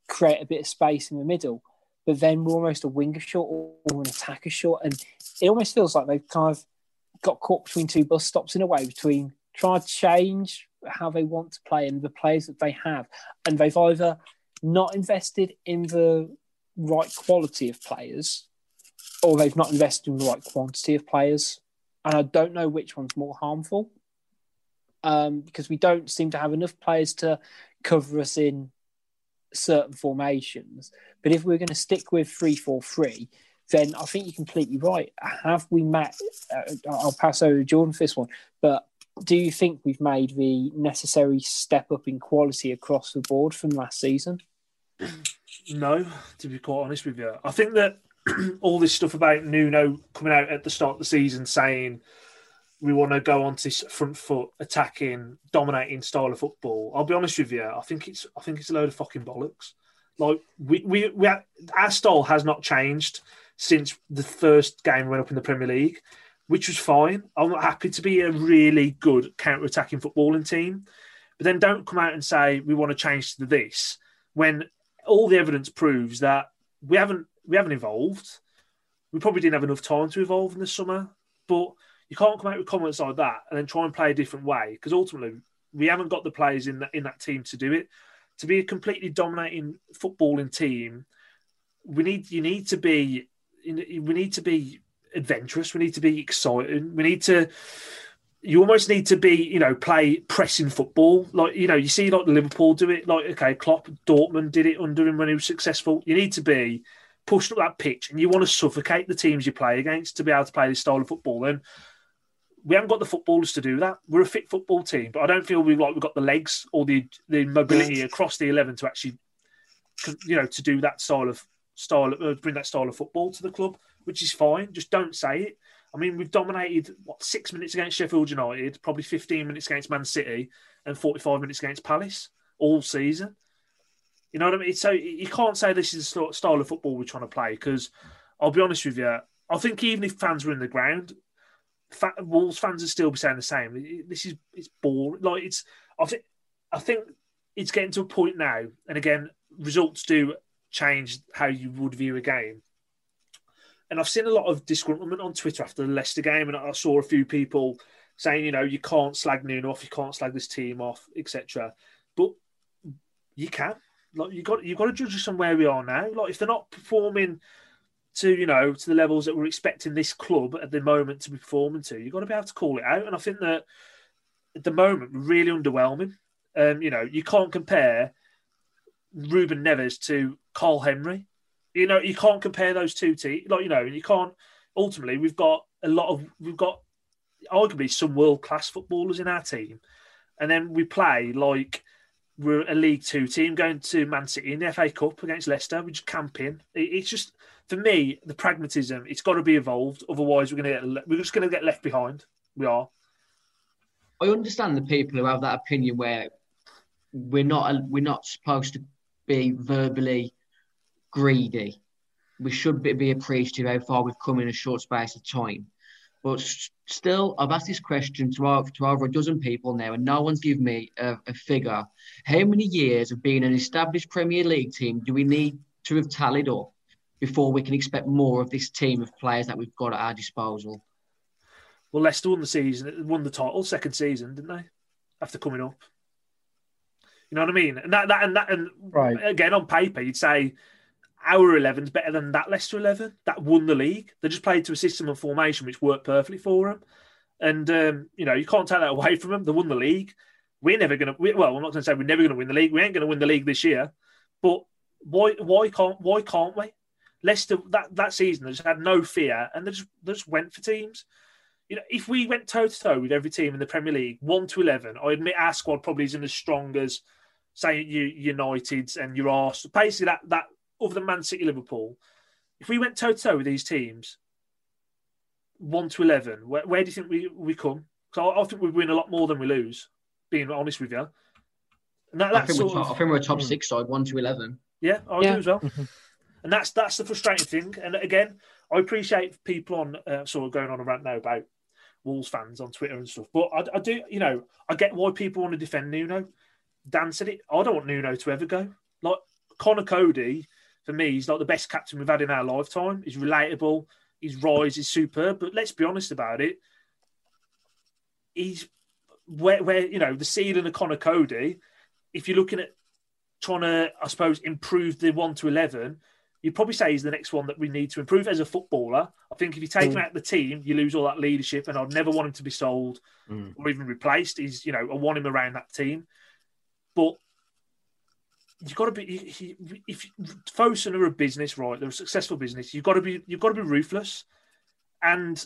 create a bit of space in the middle. But then we're almost a winger short or an attacker short, and it almost feels like they've kind of got caught between two bus stops in a way between trying to change how they want to play and the players that they have, and they've either not invested in the right quality of players, or they've not invested in the right quantity of players. And I don't know which one's more harmful um, because we don't seem to have enough players to cover us in certain formations. But if we're going to stick with three four three, then I think you're completely right. Have we met? Uh, I'll pass over to Jordan for this one, but do you think we've made the necessary step up in quality across the board from last season? No, to be quite honest with you, I think that all this stuff about Nuno coming out at the start of the season saying we want to go on to front foot attacking, dominating style of football. I'll be honest with you, I think it's I think it's a load of fucking bollocks. Like we we, we our style has not changed since the first game we went up in the Premier League, which was fine. I'm not happy to be a really good counter attacking footballing team. But then don't come out and say we want to change to this when all the evidence proves that we haven't we haven't evolved. We probably didn't have enough time to evolve in the summer, but you can't come out with comments like that and then try and play a different way because ultimately we haven't got the players in that in that team to do it. To be a completely dominating footballing team, we need you need to be we need to be adventurous. We need to be exciting. We need to. You almost need to be, you know, play pressing football. Like you know, you see like Liverpool do it. Like okay, Klopp, Dortmund did it under him when he was successful. You need to be pushed up that pitch, and you want to suffocate the teams you play against to be able to play this style of football. And we haven't got the footballers to do that. We're a fit football team, but I don't feel we've like we've got the legs or the the mobility across the eleven to actually, you know, to do that style of style, uh, bring that style of football to the club, which is fine. Just don't say it. I mean, we've dominated what six minutes against Sheffield United, probably fifteen minutes against Man City, and forty-five minutes against Palace all season. You know what I mean? So you can't say this is the style of football we're trying to play because I'll be honest with you. I think even if fans were in the ground, Wolves fans would still be saying the same. This is it's boring. Like it's, I think, I think it's getting to a point now. And again, results do change how you would view a game. And I've seen a lot of disgruntlement on Twitter after the Leicester game, and I saw a few people saying, you know, you can't slag Nuno off, you can't slag this team off, etc. But you can. Like you got you got to judge us on where we are now. Like if they're not performing to you know to the levels that we're expecting this club at the moment to be performing to, you've got to be able to call it out. And I think that at the moment really underwhelming. Um, you know, you can't compare Ruben Neves to Karl Henry. You know, you can't compare those two teams. Like you know, you can't. Ultimately, we've got a lot of we've got arguably some world class footballers in our team, and then we play like we're a League Two team going to Man City in the FA Cup against Leicester. We're just camping. It's just for me the pragmatism. It's got to be evolved. Otherwise, we're to get we're just going to get left behind. We are. I understand the people who have that opinion where we're not we're not supposed to be verbally greedy. We should be, be appreciative how far we've come in a short space of time. But still, I've asked this question to over, to over a dozen people now, and no one's given me a, a figure. How many years of being an established Premier League team do we need to have tallied up before we can expect more of this team of players that we've got at our disposal? Well, Leicester won the season, won the title second season, didn't they? After coming up, you know what I mean? And that, that, and that, and right. again on paper, you'd say our 11's better than that Leicester 11 that won the league. They just played to a system of formation which worked perfectly for them. And, um, you know, you can't take that away from them. They won the league. We're never going to, well, I'm not going to say we're never going to win the league. We ain't going to win the league this year. But why, why can't, why can't we? Leicester that, that season, they just had no fear and they just, they just went for teams. You know, if we went toe to toe with every team in the Premier League, one to eleven, I admit our squad probably isn't as strong as say United and your Arsenal. Basically, that that other than Man City, Liverpool, if we went toe to toe with these teams, one to eleven, where, where do you think we we come? So I, I, think we win a lot more than we lose. Being honest with you, that, I, think of, top, I, think we're a top hmm. six side, one to eleven. Yeah, I yeah. do as well. Mm-hmm. and that's that's the frustrating thing. And again, I appreciate people on uh, sort of going on a rant now about Wolves fans on Twitter and stuff. But I, I, do, you know, I get why people want to defend Nuno. Dan said it. I don't want Nuno to ever go. Like Conor Coady, for me, he's like the best captain we've had in our lifetime. He's relatable. His rise is superb. But let's be honest about it. He's where, where you know the ceiling of Conor Coady. If you're looking at trying to, I suppose, improve the one to eleven, you'd probably say he's the next one that we need to improve as a footballer. I think if you take him out of the team, you lose all that leadership, and I'd never want him to be sold Mm. or even replaced. He's, you know, I want him around that team. But you've got to be if Fosun are a business, right? They're a successful business. You've got to be you've got to be ruthless, and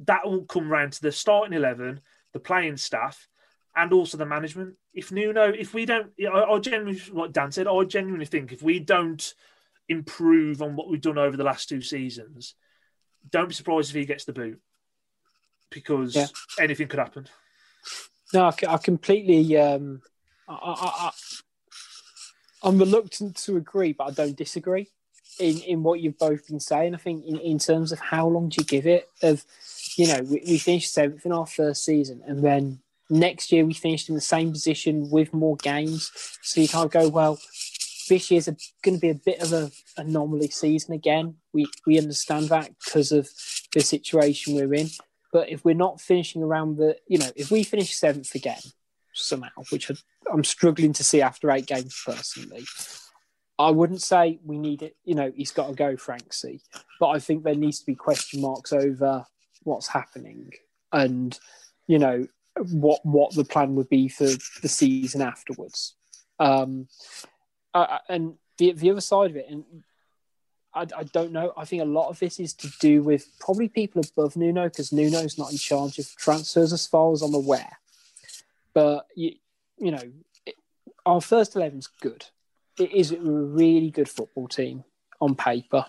that will come round to the starting eleven, the playing staff, and also the management. If Nuno, if we don't, I, I genuinely, what Dan said, I genuinely think if we don't improve on what we've done over the last two seasons, don't be surprised if he gets the boot because Yeah. anything could happen. No, I completely. Um, I, I, I, I'm reluctant to agree, but I don't disagree in, in what you've both been saying. I think in, in terms of how long do you give it? Of you know, we, we finished seventh in our first season, and then next year we finished in the same position with more games. So you can't go well. This year's going to be a bit of a anomaly season again. We we understand that because of the situation we're in. But if we're not finishing around the, you know, if we finish seventh again somehow, which I'm struggling to see after eight games personally, I wouldn't say we need it. You know, he's got to go, Franksy. But I think there needs to be question marks over what's happening and, you know, what what the plan would be for the season afterwards. Um, uh, and the the other side of it, and I, I don't know. I think a lot of this is to do with probably people above Nuno because Nuno's not in charge of transfers as far as I'm aware. But you, you know, it, our first eleven's good. It is a really good football team on paper,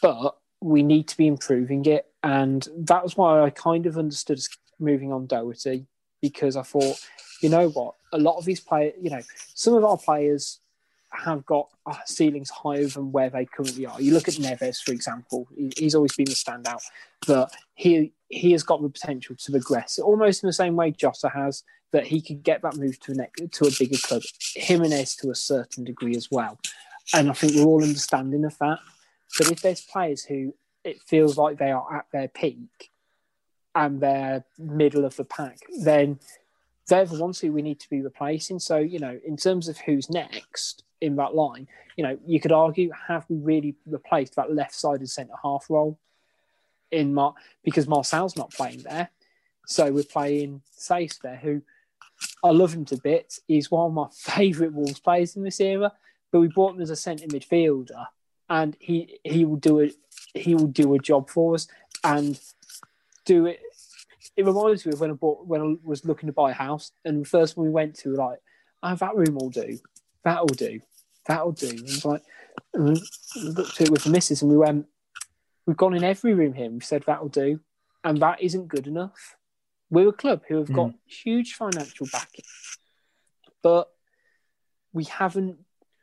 but we need to be improving it, and that was why I kind of understood moving on Doherty because I thought, you know what, a lot of these players, you know, some of our players have got ceilings higher than where they currently are. You look at Neves, for example; he's always been the standout, but he he has got the potential to progress, almost in the same way Jota has. That he could get that move to a next, to a bigger club. Jimenez to a certain degree as well, and I think we're all understanding of that. But if there's players who it feels like they are at their peak and they're middle of the pack, then they're the ones who we need to be replacing. So, you know, in terms of who's next in that line, you know, you could argue have we really replaced that left sided centre half role in Mar because Marçal's not playing there. So we're playing Saïss there, who I love him to bits. He's one of my favourite Wolves players in this era. But we bought him as a centre midfielder, and he he will do it. He will do a job for us and do it. It reminds me of when I bought when I was looking to buy a house, and the first one we went to, like, oh, that room will do, that'll do, that'll do. And it's like, and looked at it with the missus, and we went, we've gone in every room here. and We said that'll do, and that isn't good enough. We're a club who have got huge financial backing, but we haven't,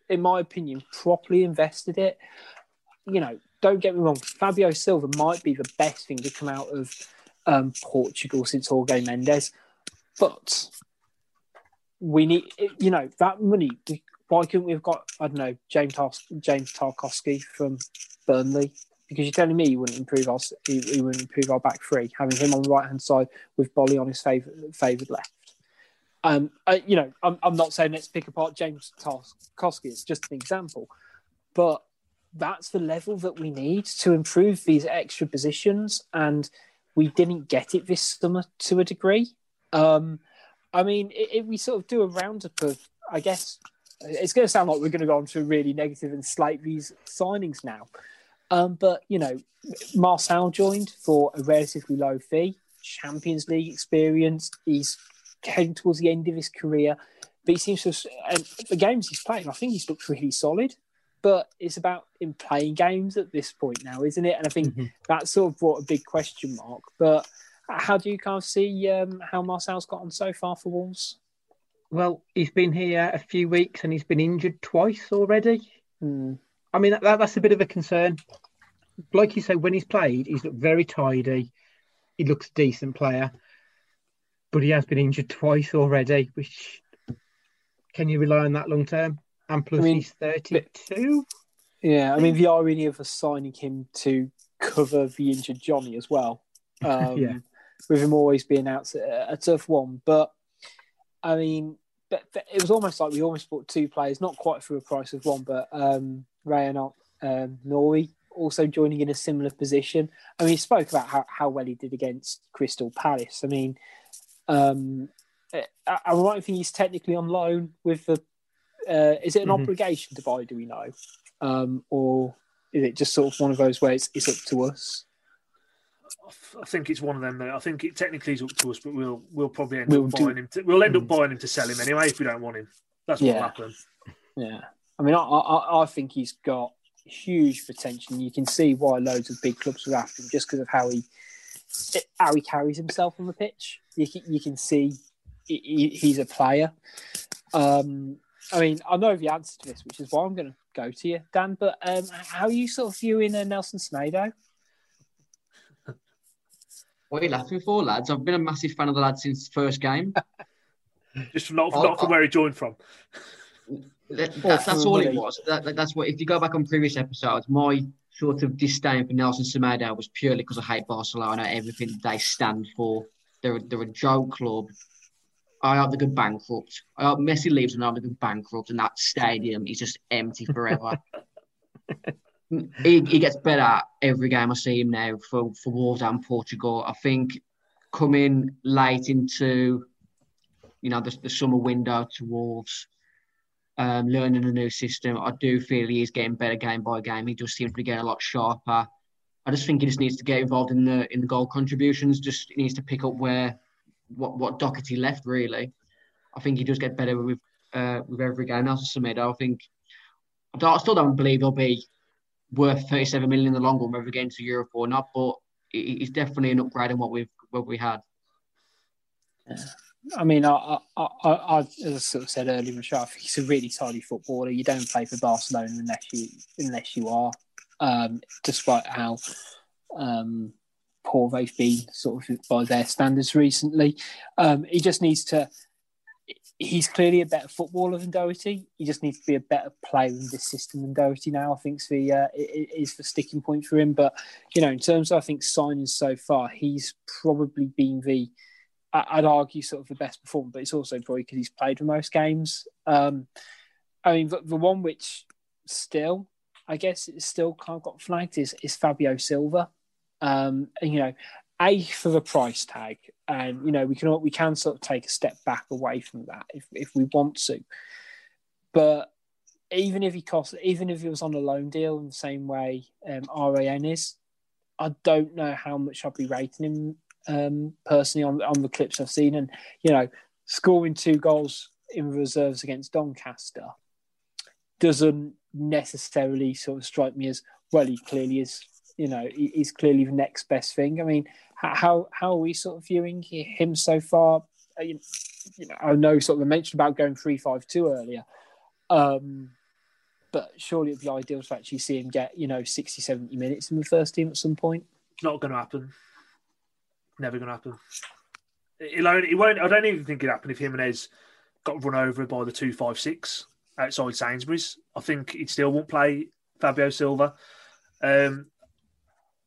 in my opinion, properly invested it. You know, don't get me wrong, Fabio Silva might be the best thing to come out of um, Portugal since Jorge Mendes, but we need, you know, that money. Why couldn't we have got, I don't know, James Tar- James Tarkowski from Burnley? Because you're telling me he wouldn't improve our he, he wouldn't improve our back three, having him on the right hand side with Boly on his favoured favoured left. Um, uh, you know, I'm, I'm not saying let's pick apart James Tarkowski. It's just an example, but that's the level that we need to improve these extra positions, and we didn't get it this summer to a degree. Um, I mean, i- if we sort of do a roundup of, I guess it's going to sound like we're going to go on to really negative and slate these signings now. Um, but you know, Marçal joined for a relatively low fee, Champions League experience. He's heading towards the end of his career, but he seems to. And the games he's playing, I think he's looked really solid. But it's about him playing games at this point now, isn't it? And I think that sort of brought a big question mark. But how do you kind of see um, how Marçal's got on so far for Wolves? Well, he's been here a few weeks and he's been injured twice already. Hmm. I mean, that, that's a bit of a concern. Like you say, when he's played, he's looked very tidy. He looks a decent player, but he has been injured twice already. Which can you rely on that long term? And plus, I mean, he's thirty-two. Yeah, I mean the irony of us signing him to cover the injured Johnny as well. Um, Yeah. with him always being out a, a tough one. But I mean, but, but it was almost like we almost bought two players, not quite for a price of one, but um, Ray and um, Norrie also joining in a similar position. I mean, he spoke about how, how well he did against Crystal Palace. I mean, um, I, I don't think he's technically on loan with the. Uh, is it an Mhm. obligation to buy? Do we know, um, or is it just sort of one of those where it's, it's up to us? I think it's one of them. Though. I think it technically is up to us, but we'll we'll probably end We'll up do- buying him. To, we'll end up buying him to sell him anyway if we don't want him. That's what will Yeah. happen. Yeah, I mean, I, I, I think he's got huge potential. You can see why loads of big clubs are after him just because of how he how he carries himself on the pitch. You can, you can see he, he- he's a player. Um, I mean, I know the answer to this, which is why I'm going to go to you, Dan. But um, how are you sort of viewing uh, Nelson Semedo? What are you laughing for, lads? I've been a massive fan of the lad since first game. Just from not, not from oh. where he joined from. That, that- that's all it was. That, that- that's what. If you go back on previous episodes, my sort of disdain for Nelson Semedo was purely because I hate Barcelona, everything they stand for. They're they're a joke club. I hope they go bankrupt. I hope Messi leaves and I hope they go bankrupt, and that stadium is just empty forever. he, he gets better every game I see him now for, for Wolves and Portugal. I think coming late into you know the, the summer window to Wolves, um, learning a new system, I do feel he is getting better game by game. He does seem to be getting a lot sharper. I just think he just needs to get involved in the in the goal contributions. Just needs to pick up where what what Doherty left. Really, I think he does get better with uh, with every game. Nelson Semedo, I think I, don't, I still don't believe he'll be worth 37 million in the long run, whether get into Europe or not. But he's definitely an upgrade on what we've what we had. I mean, I, I, I, as I sort of said earlier, Michelle, I think he's a really tidy footballer. You don't play for Barcelona unless you unless you are, um, despite how um, poor they've been, sort of by their standards recently. Um, he just needs to. He's clearly a better footballer than Doherty. He just needs to be a better player in this system than Doherty now. I think the uh, is the sticking point for him. But you know, in terms of I think signings so far, he's probably been the I'd argue sort of the best performer, but it's also probably because he's played for most games. Um, I mean, the, the one which still, I guess, it's still kind of got flagged is, is Fabio Silva. Um, and, you know, a for the price tag, and you know we can we can sort of take a step back away from that if if we want to. But even if he cost, even if he was on a loan deal in the same way um, RAN is, I don't know how much I'd be rating him um, personally on on the clips I've seen, and you know, scoring two goals in reserves against Doncaster doesn't necessarily sort of strike me as well. He clearly is, you know, he- he's clearly the next best thing. I mean, how how are we sort of viewing him so far? Uh, You know, I know sort of mentioned about going three five two earlier. Um, but surely it'd be ideal to actually see him get, you know, 60, 70 minutes in the first team at some point. Not going to happen. Never going to happen. Only, it won't. I don't even think it'll happen if Jimenez got run over by the two five six outside Sainsbury's. I think he still won't play Fabio Silva. Um,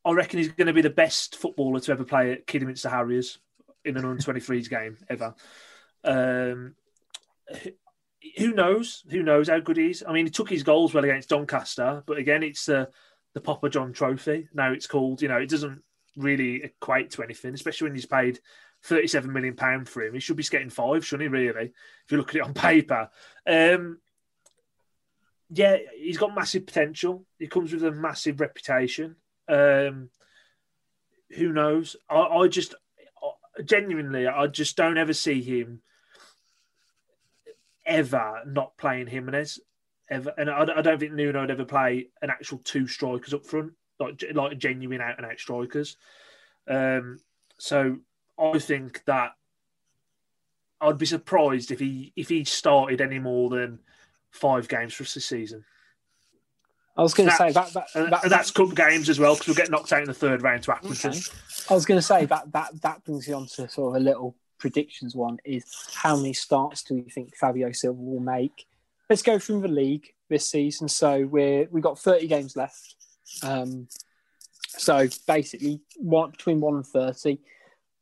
I reckon he's going to be the best footballer to ever play at Kidderminster Harriers in an under 23s game ever. Um, who knows? Who knows how good he is? I mean, he took his goals well against Doncaster, but again, it's the the Papa John Trophy. Now it's called. You know, it doesn't really equate to anything, especially when he's paid thirty-seven million pound for him. He should be getting five, shouldn't he? Really, if you look at it on paper. Um, yeah, he's got massive potential. He comes with a massive reputation. Um, who knows? I, I just genuinely, I just don't ever see him ever not playing Jimenez ever, and I, I don't think Nuno would ever play an actual two strikers up front, like like genuine out and out strikers. Um, so I think that I'd be surprised if he if he started any more than five games for us this season. I was going to say that, that, that and that's cup games as well because we'll get knocked out in the third round to Accrington. Okay. I was going to say that that that brings you on to sort of a little predictions one is how many starts do you think Fabio Silva will make? Let's go from the league this season. So we're we've got 30 games left. Um, so basically, one between one and 30.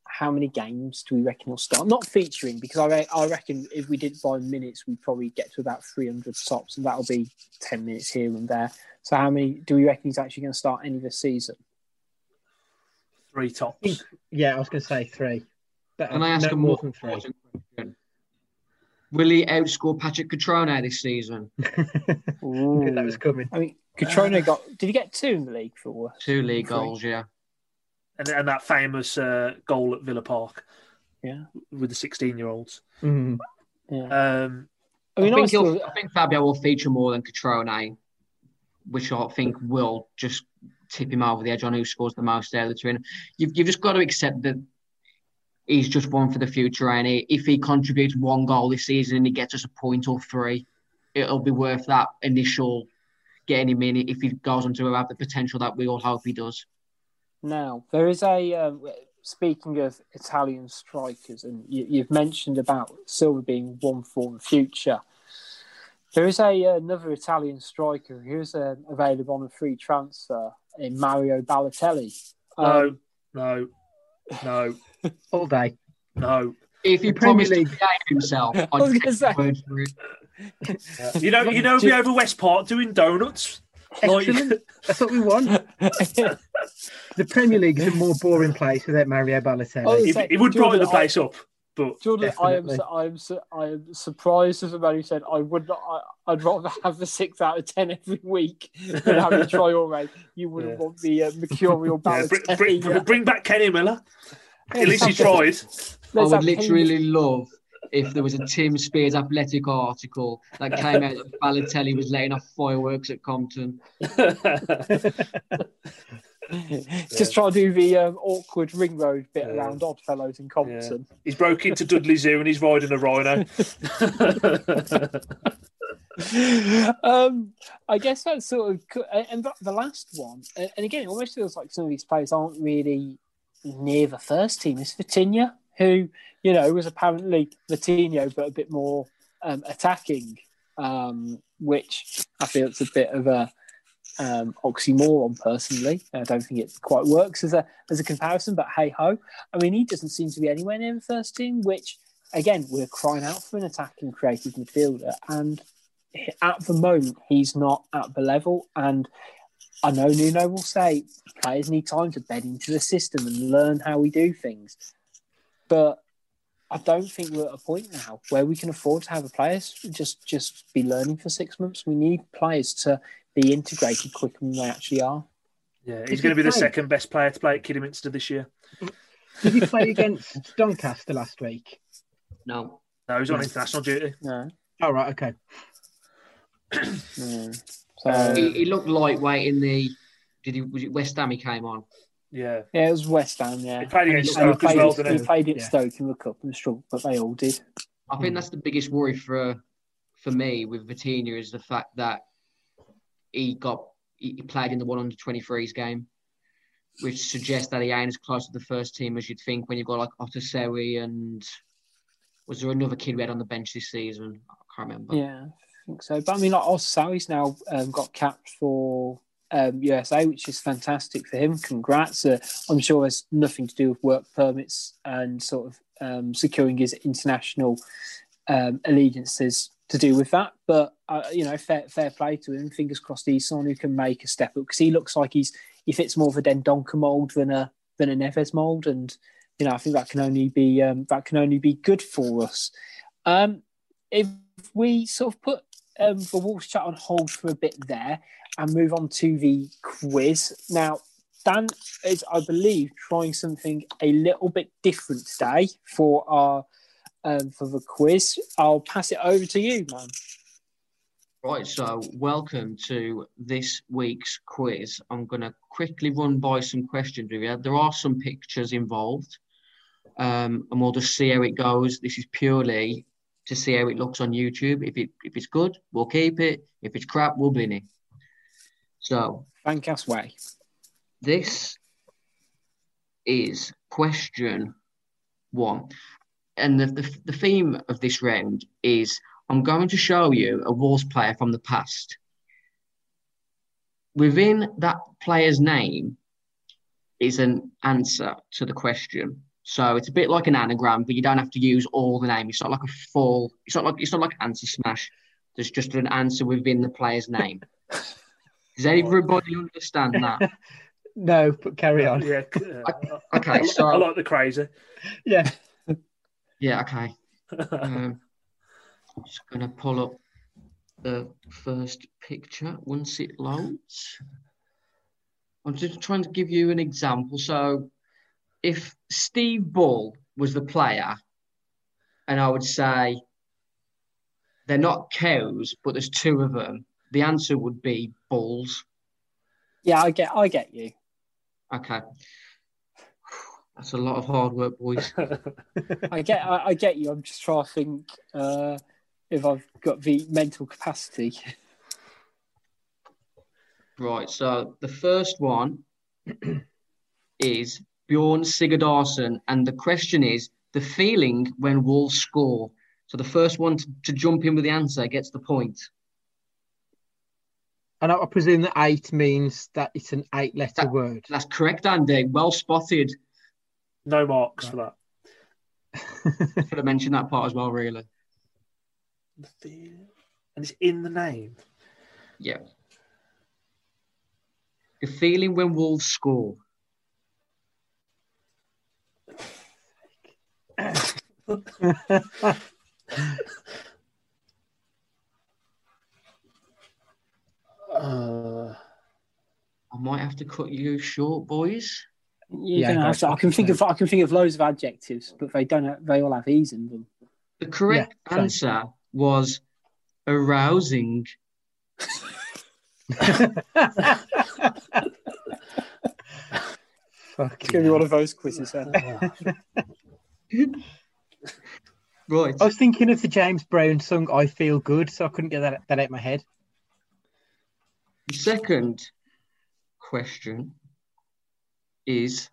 how many games do we reckon he'll start? Not featuring, because I, re- I reckon if we did by minutes, we'd probably get to about 300 tops, and that'll be 10 minutes here and there. So, how many do we reckon he's actually going to start any of the season? Three tops. Yeah, I was going to say three. But Can I ask no a more more than three? question? Will he outscore Patrick Cutrone this season? Knew that was coming. I mean, Cutrone got. Did he get two in the league for? Two league Three. goals, yeah. And, and that famous uh, goal at Villa Park Yeah. with the 16 year olds. Mm. Yeah. Um, I I, mean, I, think still, I think Fabio will feature more than Cutrone, which I think will just tip him over the edge on who scores the most out of the two. And You've, you've just got to accept that he's just one for the future, and he, if he contributes one goal this season and he gets us a point or three, it'll be worth that initial getting him in if he goes on to have the potential that we all hope he does. Now, there is a. Um, speaking of Italian strikers, and you, you've mentioned about Silva being one for the future. There is a another Italian striker who's uh, available on a free transfer in Mario Balotelli. no, Um, no, no, All day. no. If he The Premier promised to behave himself, I I'd was gonna say. Word for it. You know, you know, be over West Park doing donuts. Like, Excellent. That's what we want. The Premier League is a more boring place without Mario Balotelli. Oh, it, it would brighten the Jordan, place up, but Jordan, I am, I am, I am surprised as a man who said I would not. I, I'd rather have the six out of ten every week than have having Traore. You wouldn't Yeah. want the uh, Mercurial yeah, bring, Balotelli. bring, bring, bring back Kenny Miller. Yeah, At least he let's tried. I would literally love if there was a Tim Spears Athletic article that came out that Balotelli was letting off fireworks at Compton. Just try to do the um, awkward ring road bit Yeah. around Oddfellows in Compton. he's broke into Dudley Zoo and he's riding a rhino. um, I guess that's sort of, co- and and the- the last one, and and again, it almost feels like some of these players aren't really near the first team. Is Vitinha, who you know was apparently Vitinho, but a bit more um, attacking, um, which I feel it's a bit of a um, oxymoron. Personally, I don't think it quite works as a as a comparison. But hey ho, I mean, he doesn't seem to be anywhere near the first team, which again, we're crying out for an attacking creative midfielder, and at the moment he's not at the level. And I know Nuno will say players need time to bed into the system and learn how we do things, but I don't think we're at a point now where we can afford to have a players just just be learning for six months. We need players to be integrated quicker than they actually are. Yeah, he's going to be the second best player to play at Kidderminster this year. Did he play against Doncaster last week? No. No, he's on international duty. No, Oh, right, okay. Hmm. no. So He, he looked lightweight in the. Did he? Was it West Ham? He came on. Yeah, yeah, it was West Ham. Yeah, he played against And he Stoke as well, it, didn't he he? played it Yeah. Stoke in the cup and struggled, but they all did. I think that's the biggest worry for for me with Vitinha is the fact that he got he he played in the one under 23s game, which suggests that he ain't as close to the first team as you'd think when you've got like Otasowie and was there another kid we had on the bench this season? I can't remember. Yeah, I think so. But I mean, like Osawi's now um, got capped for um, USA, which is fantastic for him. Congrats. Uh, I'm sure there's nothing to do with work permits and sort of um, securing his international um, allegiances to do with that. But uh, you know, fair, fair play to him. Fingers crossed he's someone who can make a step up because he looks like he's he fits more of a Dendoncker mold than a than a Neves mold, and you know, I think that can only be um, that can only be good for us. Um, if we sort of put um, the Wolves chat on hold for a bit there and move on to the quiz. Now, Dan is, I believe, trying something a little bit different today for our um, for the quiz. I'll pass it over to you, man. Right, so welcome to this week's quiz. I'm going to quickly run by some questions. There are some pictures involved, um, and we'll just see how it goes. This is purely to see how it looks on YouTube. If it if it's good, we'll keep it. If it's crap, we'll bin it. So Thank us way. this is question one. And the, the, the theme of this round is I'm going to show you a Wolves player from the past. Within that player's name is an answer to the question. So it's a bit like an anagram, but you don't have to use all the name. It's not like a full. It's not like it's not like answer smash. There's just an answer within the player's name. Does everybody understand that? No, but carry on. Yeah. uh, Okay, I, so I like the crazy. Yeah. yeah, okay. Um, I'm just gonna pull up the first picture once it loads. I'm just trying to give you an example. So, if Steve Ball was the player, and I would say they're not cows, but there's two of them, the answer would be bulls. Yeah, I get, I get you. Okay. That's a lot of hard work, boys. I get, I, I get you. I'm just trying to think uh, if I've got the mental capacity. Right, so the first one is Bjorn Sigurdarson, and the question is the feeling when Wolves score. So the first one to, to jump in with the answer gets the point. And I I presume that eight means that it's an eight letter That- word. That's correct, Andy. Well spotted. no marks for that. Should have mentioned that part as well, really. The feel- And it's in the name. Yeah. The feeling when Wolves score. Uh, I might have to cut you short, boys. You're Yeah, gonna have to, I can think of, I can think of loads of adjectives, but they don't. Have, they all have e's in them. The correct Yeah, same. answer was arousing. Fuck It's gonna be one of those quizzes. Then. Right. I was thinking of the James Brown song "I Feel Good," so I couldn't get that, that out of my head. The second question is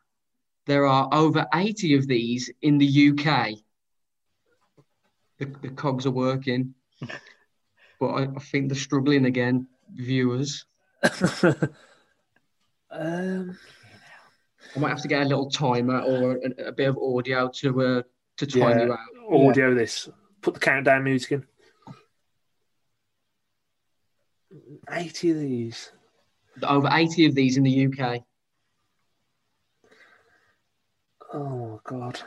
there are over 80 of these in the UK. The, the cogs are working, but I, I think they're struggling again, viewers. um, I might have to get a little timer or a, a bit of audio to uh, to time Yeah. you out. audio this. Put the countdown music in. 80 of these. Over 80 of these in the UK. Oh, God.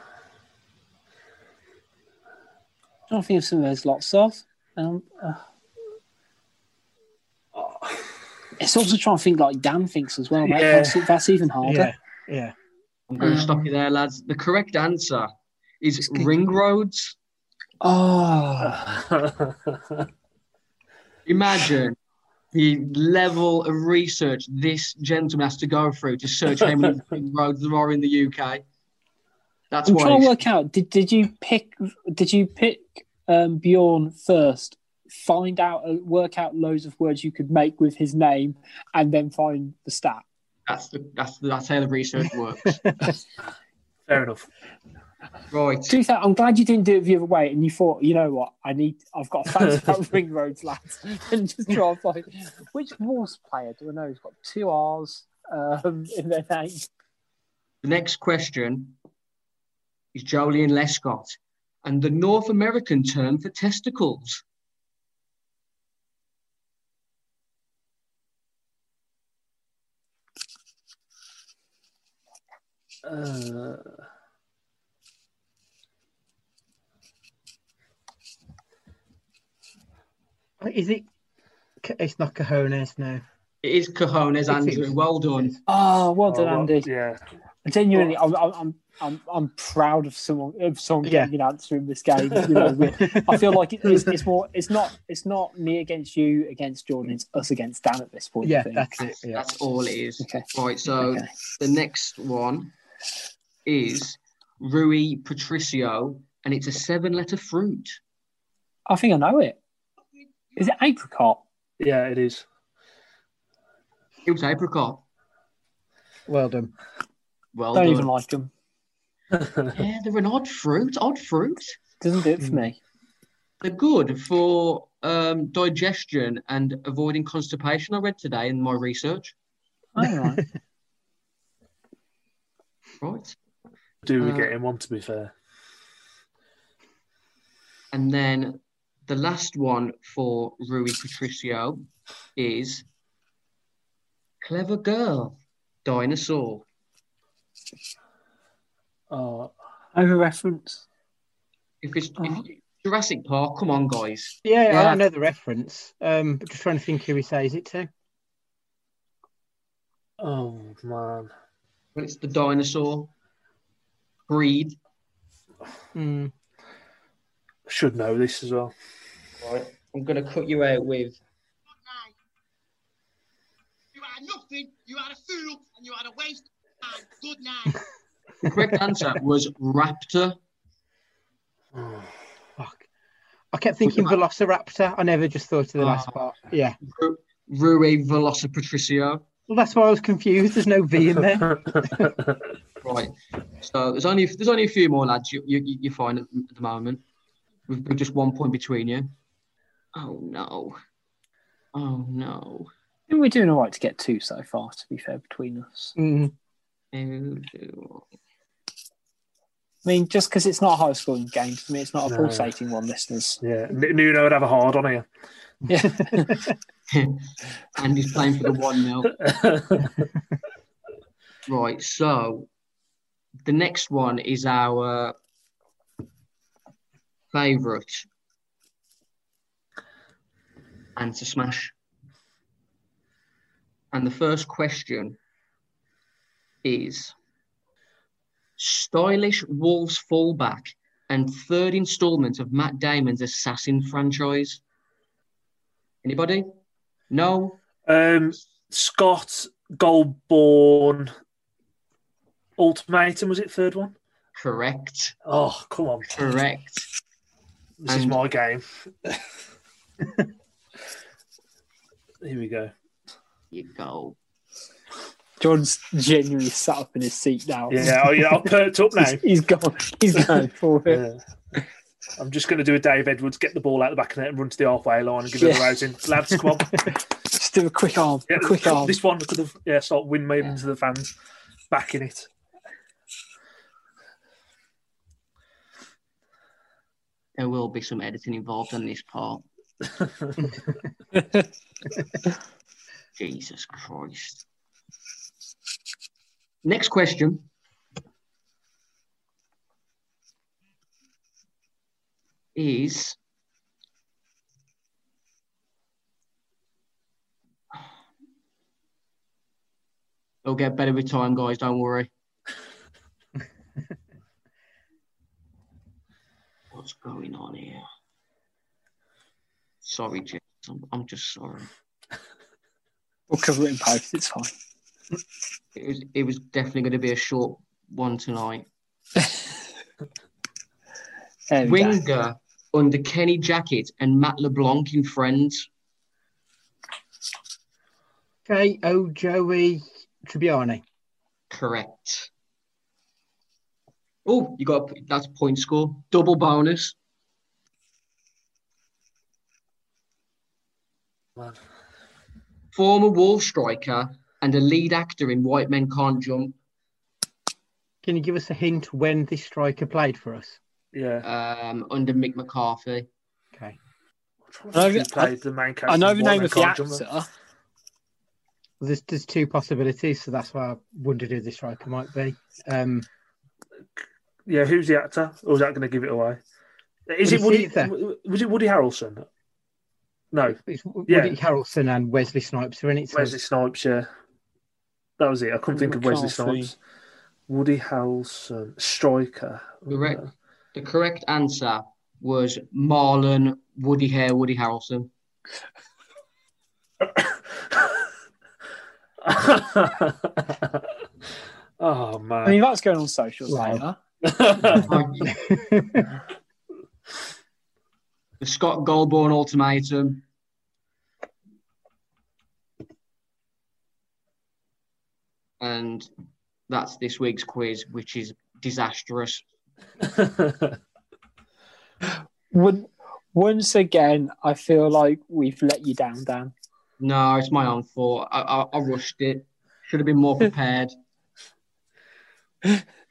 I don't think of some there's lots of. Um, uh, Oh, it's also trying to think like Dan thinks as well. That, Yeah. that's, that's even harder. Yeah, yeah. I'm going to Um, stop you there, lads. The correct answer is ring roads. Oh, Imagine the level of research this gentleman has to go through to search how many ring roads there are in the UK. That's I'm why. trying to work out. Did did you pick? Did you pick um, Bjorn first? Find out, uh, work out loads of words you could make with his name, and then find the stat. That's the, that's the, that's how the research works. Fair enough. Right. To be I'm glad you didn't do it the other way, and you thought, you know what, I need, I've got to fancy about ring roads, lads, and just try and find which Wolves player do I know who's got two R's um, in their name. The next question is Joleon Lescott and the North American term for testicles. Uh, Is it? It's not cojones now. It is cojones, It Andrew. is. Well done. Oh, well done, oh, well, Andy. Yeah. Genuinely, I'm, I'm, I'm, I'm, I'm proud of someone of someone Yeah. getting an answer in this game. You know, I feel like it, it's, it's more. It's not. It's not me against you against Jordan. It's us against Dan at this point. I Yeah, think. that's it. That's, Yeah. that's all it is. Okay. Right. So Okay. the next one is Rui Patricio, and it's a seven-letter fruit. I think I know it. Is it apricot? Yeah, it is. It was apricot. Well done. Well done. Don't done. even like them. Yeah, they're an odd fruit. Odd fruit. Doesn't do it for me. They're good for um, digestion and avoiding constipation. I read today in my research. All right. Right. do we Uh, get him on? To be fair, And then the last one for Rui Patricio is Clever Girl, Dinosaur. oh, I have a reference. If it's Uh-huh. if, Jurassic Park, come on, guys. Yeah, Yeah. I know the reference. Um, but just trying to think who he says it to. oh man, Well, it's the dinosaur breed. Hmm. Should know this as well. Right. I'm going to cut you out with night. You are nothing, you are a fool, and you are a waste of. Good night. the correct answer was Raptor. Oh, Fuck. I kept thinking Velociraptor. I never just thought of the last Ah. part. Yeah. Ru- Rui Velocipatricio. Well, that's why I was confused. There's no V in there. Right. So there's only there's only a few more lads you you, you find at, at the moment. With, with just one point between you. Oh no. Oh no. I think we're doing all right to get two so far, to be fair, between us. Mm. Oh, I mean, just because it's not a high scoring game for me, it's not a No. pulsating one, listeners. yeah, Nuno would have a hard on here. Yeah. and he's playing for the one 0 Right. So the next one is our favourite and to smash. And the first question is stylish Wolves fullback and third instalment of Matt Damon's Assassin franchise. Anybody? No? um, Scott Golbourne Ultimatum was it third one? Correct. Oh, come on! Correct. This is my game. Here we go. You go. John's genuinely sat up in his seat now. Yeah, oh, yeah, I've perked up now. He's, he's gone. He's going for it. Yeah. I'm just going to do a Dave Edwards, get the ball out the back of net and run to the halfway line and give it a rousing. Lads, come on. Just do a quick arm. Yeah, a quick arm. This one could have, yeah, sort of start windmilling to the fans, backing it. There will be some editing involved on this part. Jesus Christ. Next question. Is it'll get better with time, guys. Don't worry. What's going on here? Sorry, James. I'm, I'm just sorry. We'll cover it in post. It's fine. It was it was definitely going to be a short one tonight. There we go. Winger under Kenny Jackett and Matt LeBlanc in Friends. Okay. Oh, Joey Tribbiani. Correct. Oh, you got a, that's point score. Double bonus. Man. Former wall striker and a lead actor in White Men Can't Jump. Can you give us a hint when this striker played for us? Yeah. Um, under Mick McCarthy. Okay. I know- He played the main character. I know the name of the Can't actor. Jump. There's, there's two possibilities, so that's why I wondered who this striker might be. Um, Yeah, who's the actor? Or is that going to give it away? Is Would it Woody? see it? Was it Woody Harrelson? No, it's W- Yeah. Woody Harrelson and Wesley Snipes are in it. So Wesley Snipes. Yeah, that was it. I couldn't think of Wesley Snipes. Woody Harrelson, striker. Correct. The correct answer was Marlon Woody Hare Woody Harrelson. oh man! I mean, that's going on socials Wow. later. The um, Scott Golbourne ultimatum. And that's this week's quiz, which is disastrous. One- Once again, I feel like we've let you down, Dan. No, it's my own fault. I, I, I rushed it. Should have been more prepared.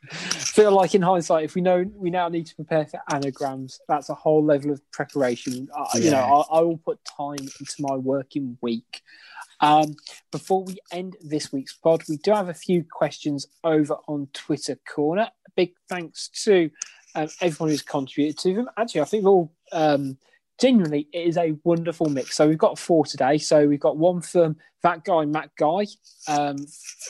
Feel like in hindsight, if we know we now need to prepare for anagrams, that's a whole level of preparation. Uh, You know, I, I will put time into my working week. Um, before we end this week's pod, we do have a few questions over on Twitter Corner. Big thanks to um, everyone who's contributed to them. Actually, I think we're all um, genuinely it is a wonderful mix. So we've got four today. So we've got one from that guy, Matt Guy, um,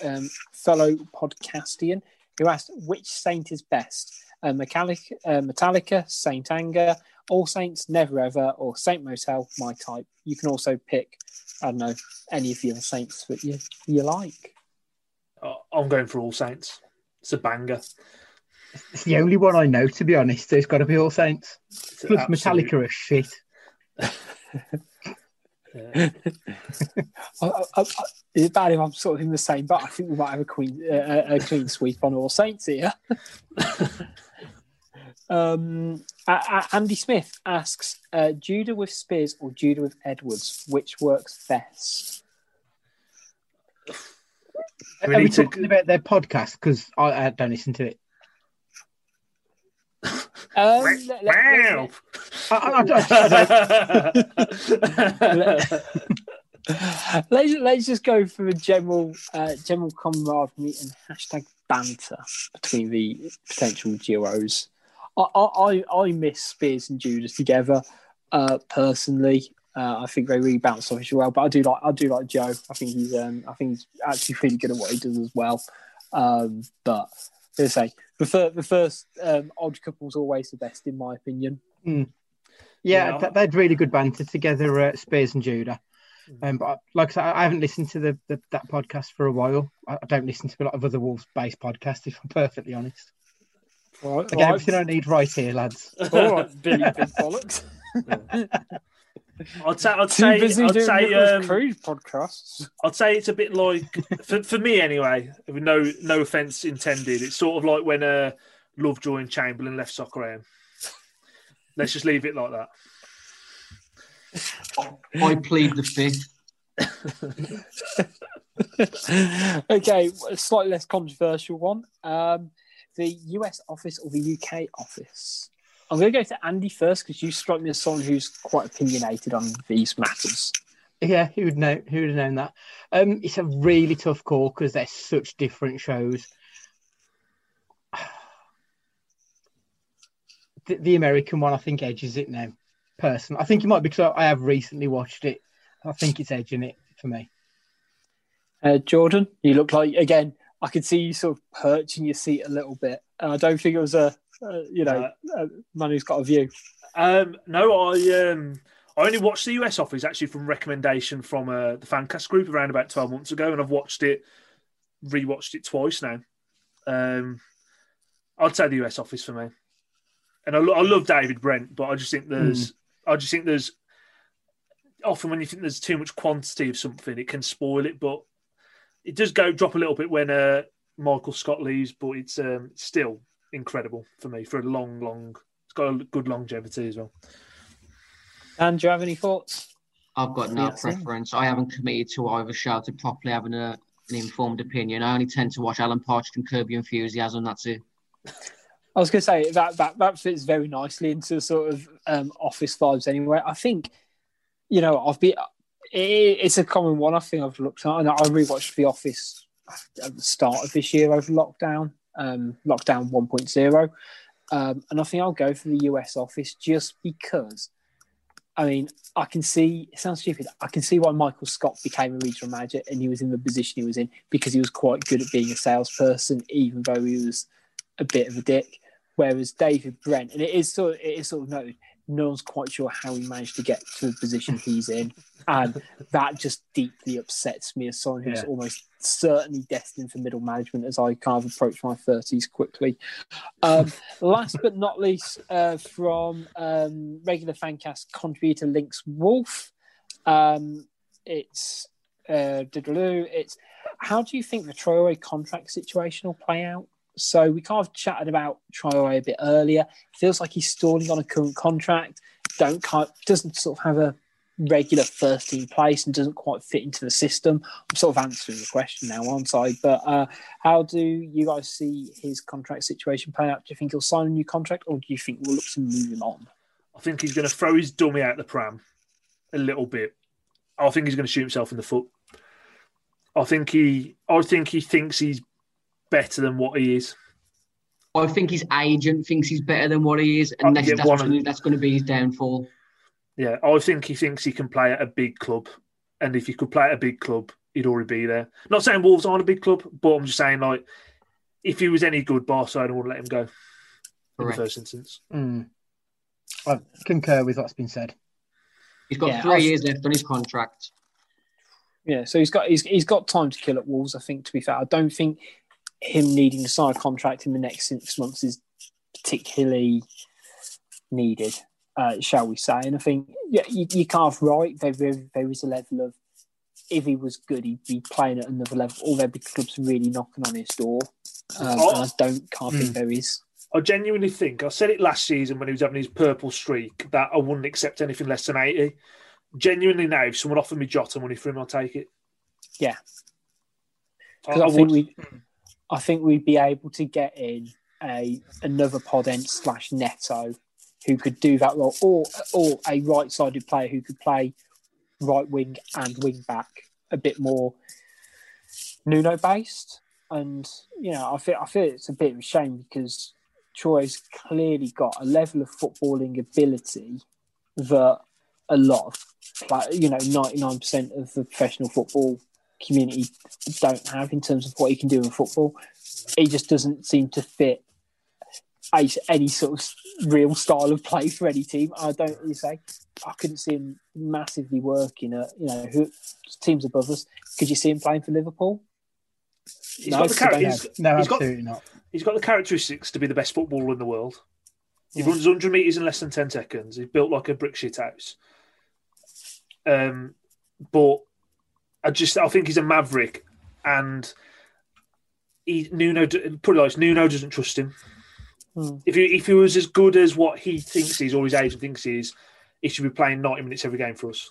um, fellow podcastian, who asked which saint is best. Uh, Metallica, uh, Metallica, Saint Anger, All Saints, Never Ever, or Saint Motel, my type. You can also pick, I don't know, any of the other saints that you, you like. Uh, I'm going for All Saints. It's a banger. It's the only one I know, to be honest. It's got to be All Saints. It's Plus, absolute- Metallica are shit. yeah. I, I, I, is it bad if I'm sort of in the same, but I think we might have a, queen, uh, a a clean sweep on All Saints here. um, Andy Smith asks uh, Judah with Spears or Judah with Edwards, which works best? We Are we need to- talking about their podcast? Because I, I don't listen to it. Um, Wow. Let's let's just go for a general uh, general camaraderie and hashtag banter between the potential duos. I I, I I miss Spears and Judas together uh, personally. Uh, I think they really bounce off each other well, but I do like I do like Joe. I think he's um, I think he's actually really good at what he does as well. Um, but as I say the, fir- the first um, odd couple's always the best in my opinion. yeah, Yeah. th- they had really good banter together, uh, Spears and Judah. Mm. Um, but I- like I said, I haven't listened to the, the that podcast for a while. I, I don't listen to a lot of other Wolves-based podcasts, if I'm perfectly honest. All right, I get everything I need right here, lads. all right Billy Big Bollocks. I'd say, I'd Too say, busy I'd doing say, Nicholas um, Crude podcasts. I'd say it's a bit like for, for me anyway. No no offense intended. It's sort of like when uh, Lovejoy and Chamberlain left soccer AM. Let's just leave it like that. I plead the fifth. okay, a slightly less controversial one. Um, the US office or the UK office? I'm going to go to Andy first because you strike me as someone who's quite opinionated on these matters. Yeah, who would know? Who would have known that? Um, it's a really tough call because they're such different shows. The, the American one, I think, edges it now. Person, I think it might be because I have recently watched it. I think it's edging it for me. Uh, Jordan, you look like again. I could see you sort of perching your seat a little bit, and I don't think it was a, a you know man who's got a view. Um, no, I um, I only watched the US office actually from recommendation from uh, the Fancast group around about twelve months ago, and I've watched it, rewatched it twice now. Um, I'd say the US office for me, and I, lo- I love David Brent, but I just think there's, I just think there's often when you think there's too much quantity of something, it can spoil it, but it does go drop a little bit when uh, Michael Scott leaves, but it's um, still incredible for me for a long, long. It's got a good longevity as well. And do you have any thoughts? I've got no preference. I haven't committed to either show to properly having a, an informed opinion. I only tend to watch Alan Partridge and Curb Your Enthusiasm. That's it. I was going to say that that that fits very nicely into sort of um, office vibes. Anyway, I think you know I've been. It, it's a common one. I think I've looked at, and I rewatched The Office at the start of this year over lockdown, um, lockdown 1.0, um, and I think I'll go for the US Office just because. I mean, I can see. It sounds stupid. I can see why Michael Scott became a regional manager, and he was in the position he was in because he was quite good at being a salesperson, even though he was a bit of a dick. Whereas David Brent, and it is sort of, it is sort of noted, no one's quite sure how he managed to get to the position he's in, and that just deeply upsets me as someone who's Yeah. almost certainly destined for middle management as I kind of approach my thirties quickly. Um, last but not least, uh, from um, regular fancast contributor Links Wolf, um, it's uh, it's how do you think the Troy contract situation will play out? So we kind of chatted about Troy a bit earlier. Feels like he's stalling on a current contract. Don't doesn't sort of have a regular first team place and doesn't quite fit into the system. I'm sort of answering the question now, aren't I? But uh, how do you guys see his contract situation play out? Do you think he'll sign a new contract, or do you think we'll look to move him on? I think he's going to throw his dummy out the pram a little bit. I think he's going to shoot himself in the foot. I think he, I think he thinks he's better than what he is. I think his agent thinks he's better than what he is, Uh, and that's, yeah, that's, gonna, of- that's going to be his downfall. Yeah, I think he thinks he can play at a big club, and if he could play at a big club, he'd already be there. Not saying Wolves aren't a big club, but I'm just saying like, if he was any good, Barcelona would let him go in the Correct. first instance. Mm. I concur with what's been said. He's got Yeah, three I've- years left on his contract. Yeah, so he's got he's, he's got time to kill at Wolves. I think. To be fair, I don't think him needing to sign a contract in the next six months is particularly needed, uh, shall we say? And I think yeah, you, you can't right. There, there, there is a level of if he was good, he'd be playing at another level. All their big clubs are really knocking on his door, um, Oh. and I don't can't think Mm. there is. I genuinely think I said it last season when he was having his purple streak that I wouldn't accept anything less than eighty. Genuinely now, if someone offered me Jota money for him, I'll take it. Yeah. Because I, I think would. we, I think we'd be able to get in a another Podence slash Neto who could do that role, or or a right-sided player who could play right wing and wing back a bit more Nuno based. And you know, I feel I feel it's a bit of a shame because Troy's clearly got a level of footballing ability that a lot of you know ninety nine percent of the professional football community don't have in terms of what he can do in football. He just doesn't seem to fit any sort of real style of play for any team. I don't really say. I couldn't see him massively working at you know who teams above us. Could you see him playing for Liverpool? He's No, got the char- he's, No, he's got absolutely not. he's got the characteristics to be the best footballer in the world. He Yeah. runs 100 meters in less than 10 seconds. He's built like a brick shit house. Um, but I just I think he's a maverick, and he Nuno put it like this, Nuno doesn't trust him. Hmm. If he if he was as good as what he thinks he's or his agent thinks he is, he should be playing 90 minutes every game for us.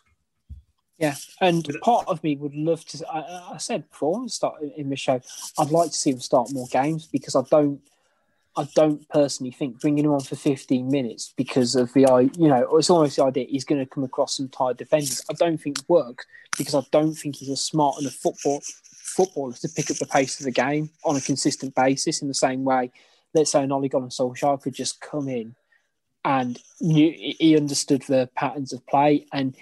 Yeah, and part of me would love to. I, I said before, start in the show. I'd like to see him start more games because I don't. I don't personally think bringing him on for 15 minutes because of the I, you know, it's almost the idea he's going to come across some tired defenders. I don't think works because I don't think he's a smart enough football footballer to pick up the pace of the game on a consistent basis in the same way. Let's say an Ole Gunnar Solskjaer could just come in and knew, he understood the patterns of play. And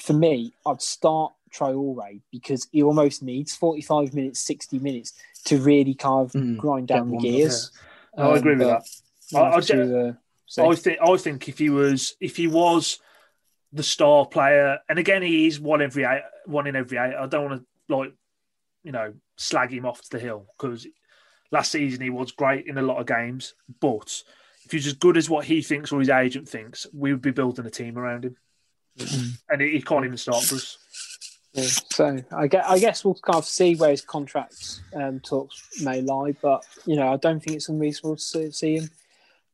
for me, I'd start Traore because he almost needs 45 minutes, 60 minutes to really kind of Mm, grind down the gears. No, I agree with that. I- I have ju- to, uh. I think I think if he was if he was the star player, and again he is one every eight, one in every eight. I don't want to like you know slag him off to the hill because last season he was great in a lot of games. But if he's as good as what he thinks or his agent thinks, we would be building a team around him, and he, he can't even start for us. So I guess, I guess we'll kind of see where his contract um, talks may lie, but you know I don't think it's unreasonable to see- see him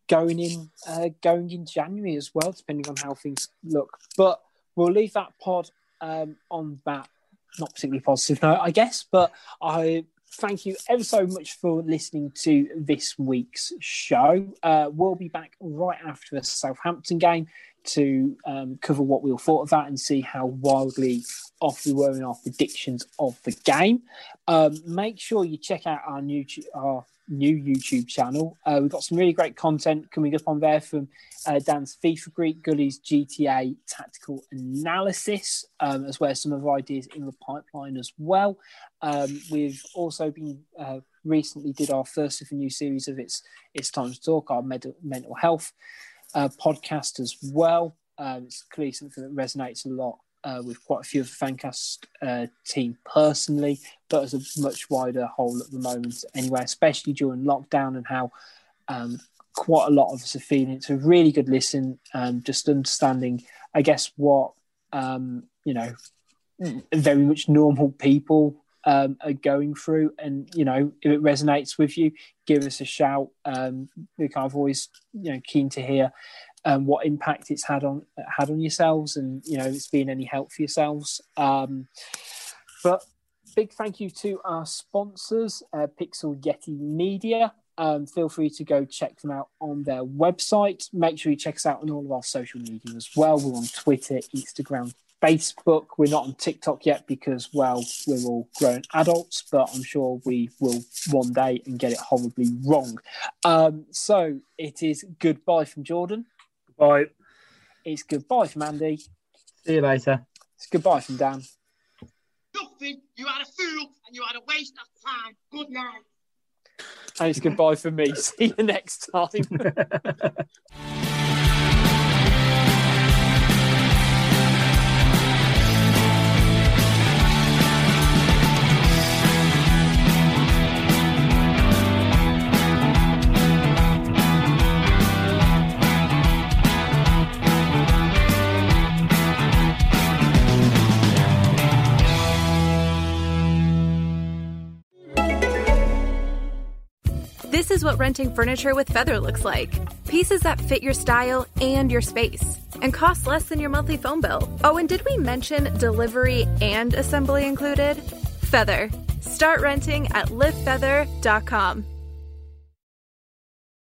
going in uh, going in January as well, depending on how things look. But we'll leave that pod um, on that not particularly positive note, I guess. But I thank you ever so much for listening to this week's show. Uh, we'll be back right after the Southampton game to um, cover what we all thought of that and see how wildly off we were in our predictions of the game. Um, make sure you check out our new our new YouTube channel. Uh, we've got some really great content coming up on there from uh, Dan's FIFA Greek, Gully's GTA tactical analysis, um, as well as some other ideas in the pipeline as well. Um, we've also been uh, recently did our first of a new series of it's it's time to talk our med- mental health uh, podcast as well. Um, it's clearly something that resonates a lot uh, with quite a few of the Fancast uh, team personally, but as a much wider whole at the moment anyway, especially during lockdown and how um, quite a lot of us are feeling. It's a really good listen, um, just understanding, I guess, what, um, you know, very much normal people um, are going through. And, you know, if it resonates with you, give us a shout. Um, we're kind of always, you know, keen to hear um, what impact it's had on had on yourselves, and you know it's been any help for yourselves. Um, but big thank you to our sponsors, uh, Pixel Yeti Media. Um, feel free to go check them out on their website. Make sure you check us out on all of our social media as well. We're on Twitter, Instagram, Facebook. We're not on TikTok yet because, well, we're all grown adults, but I'm sure we will one day and get it horribly wrong. Um, so it is goodbye from Jordan. Bye. It's goodbye from Andy. See you later. It's goodbye from Dan. Nothing. You are a fool and you are a waste of time. Good night. And it's goodbye for me. See you next time. is what renting furniture with Feather looks like. Pieces that fit your style and your space and cost less than your monthly phone bill. Oh, and did we mention delivery and assembly included? Feather. Start renting at livefeather.com.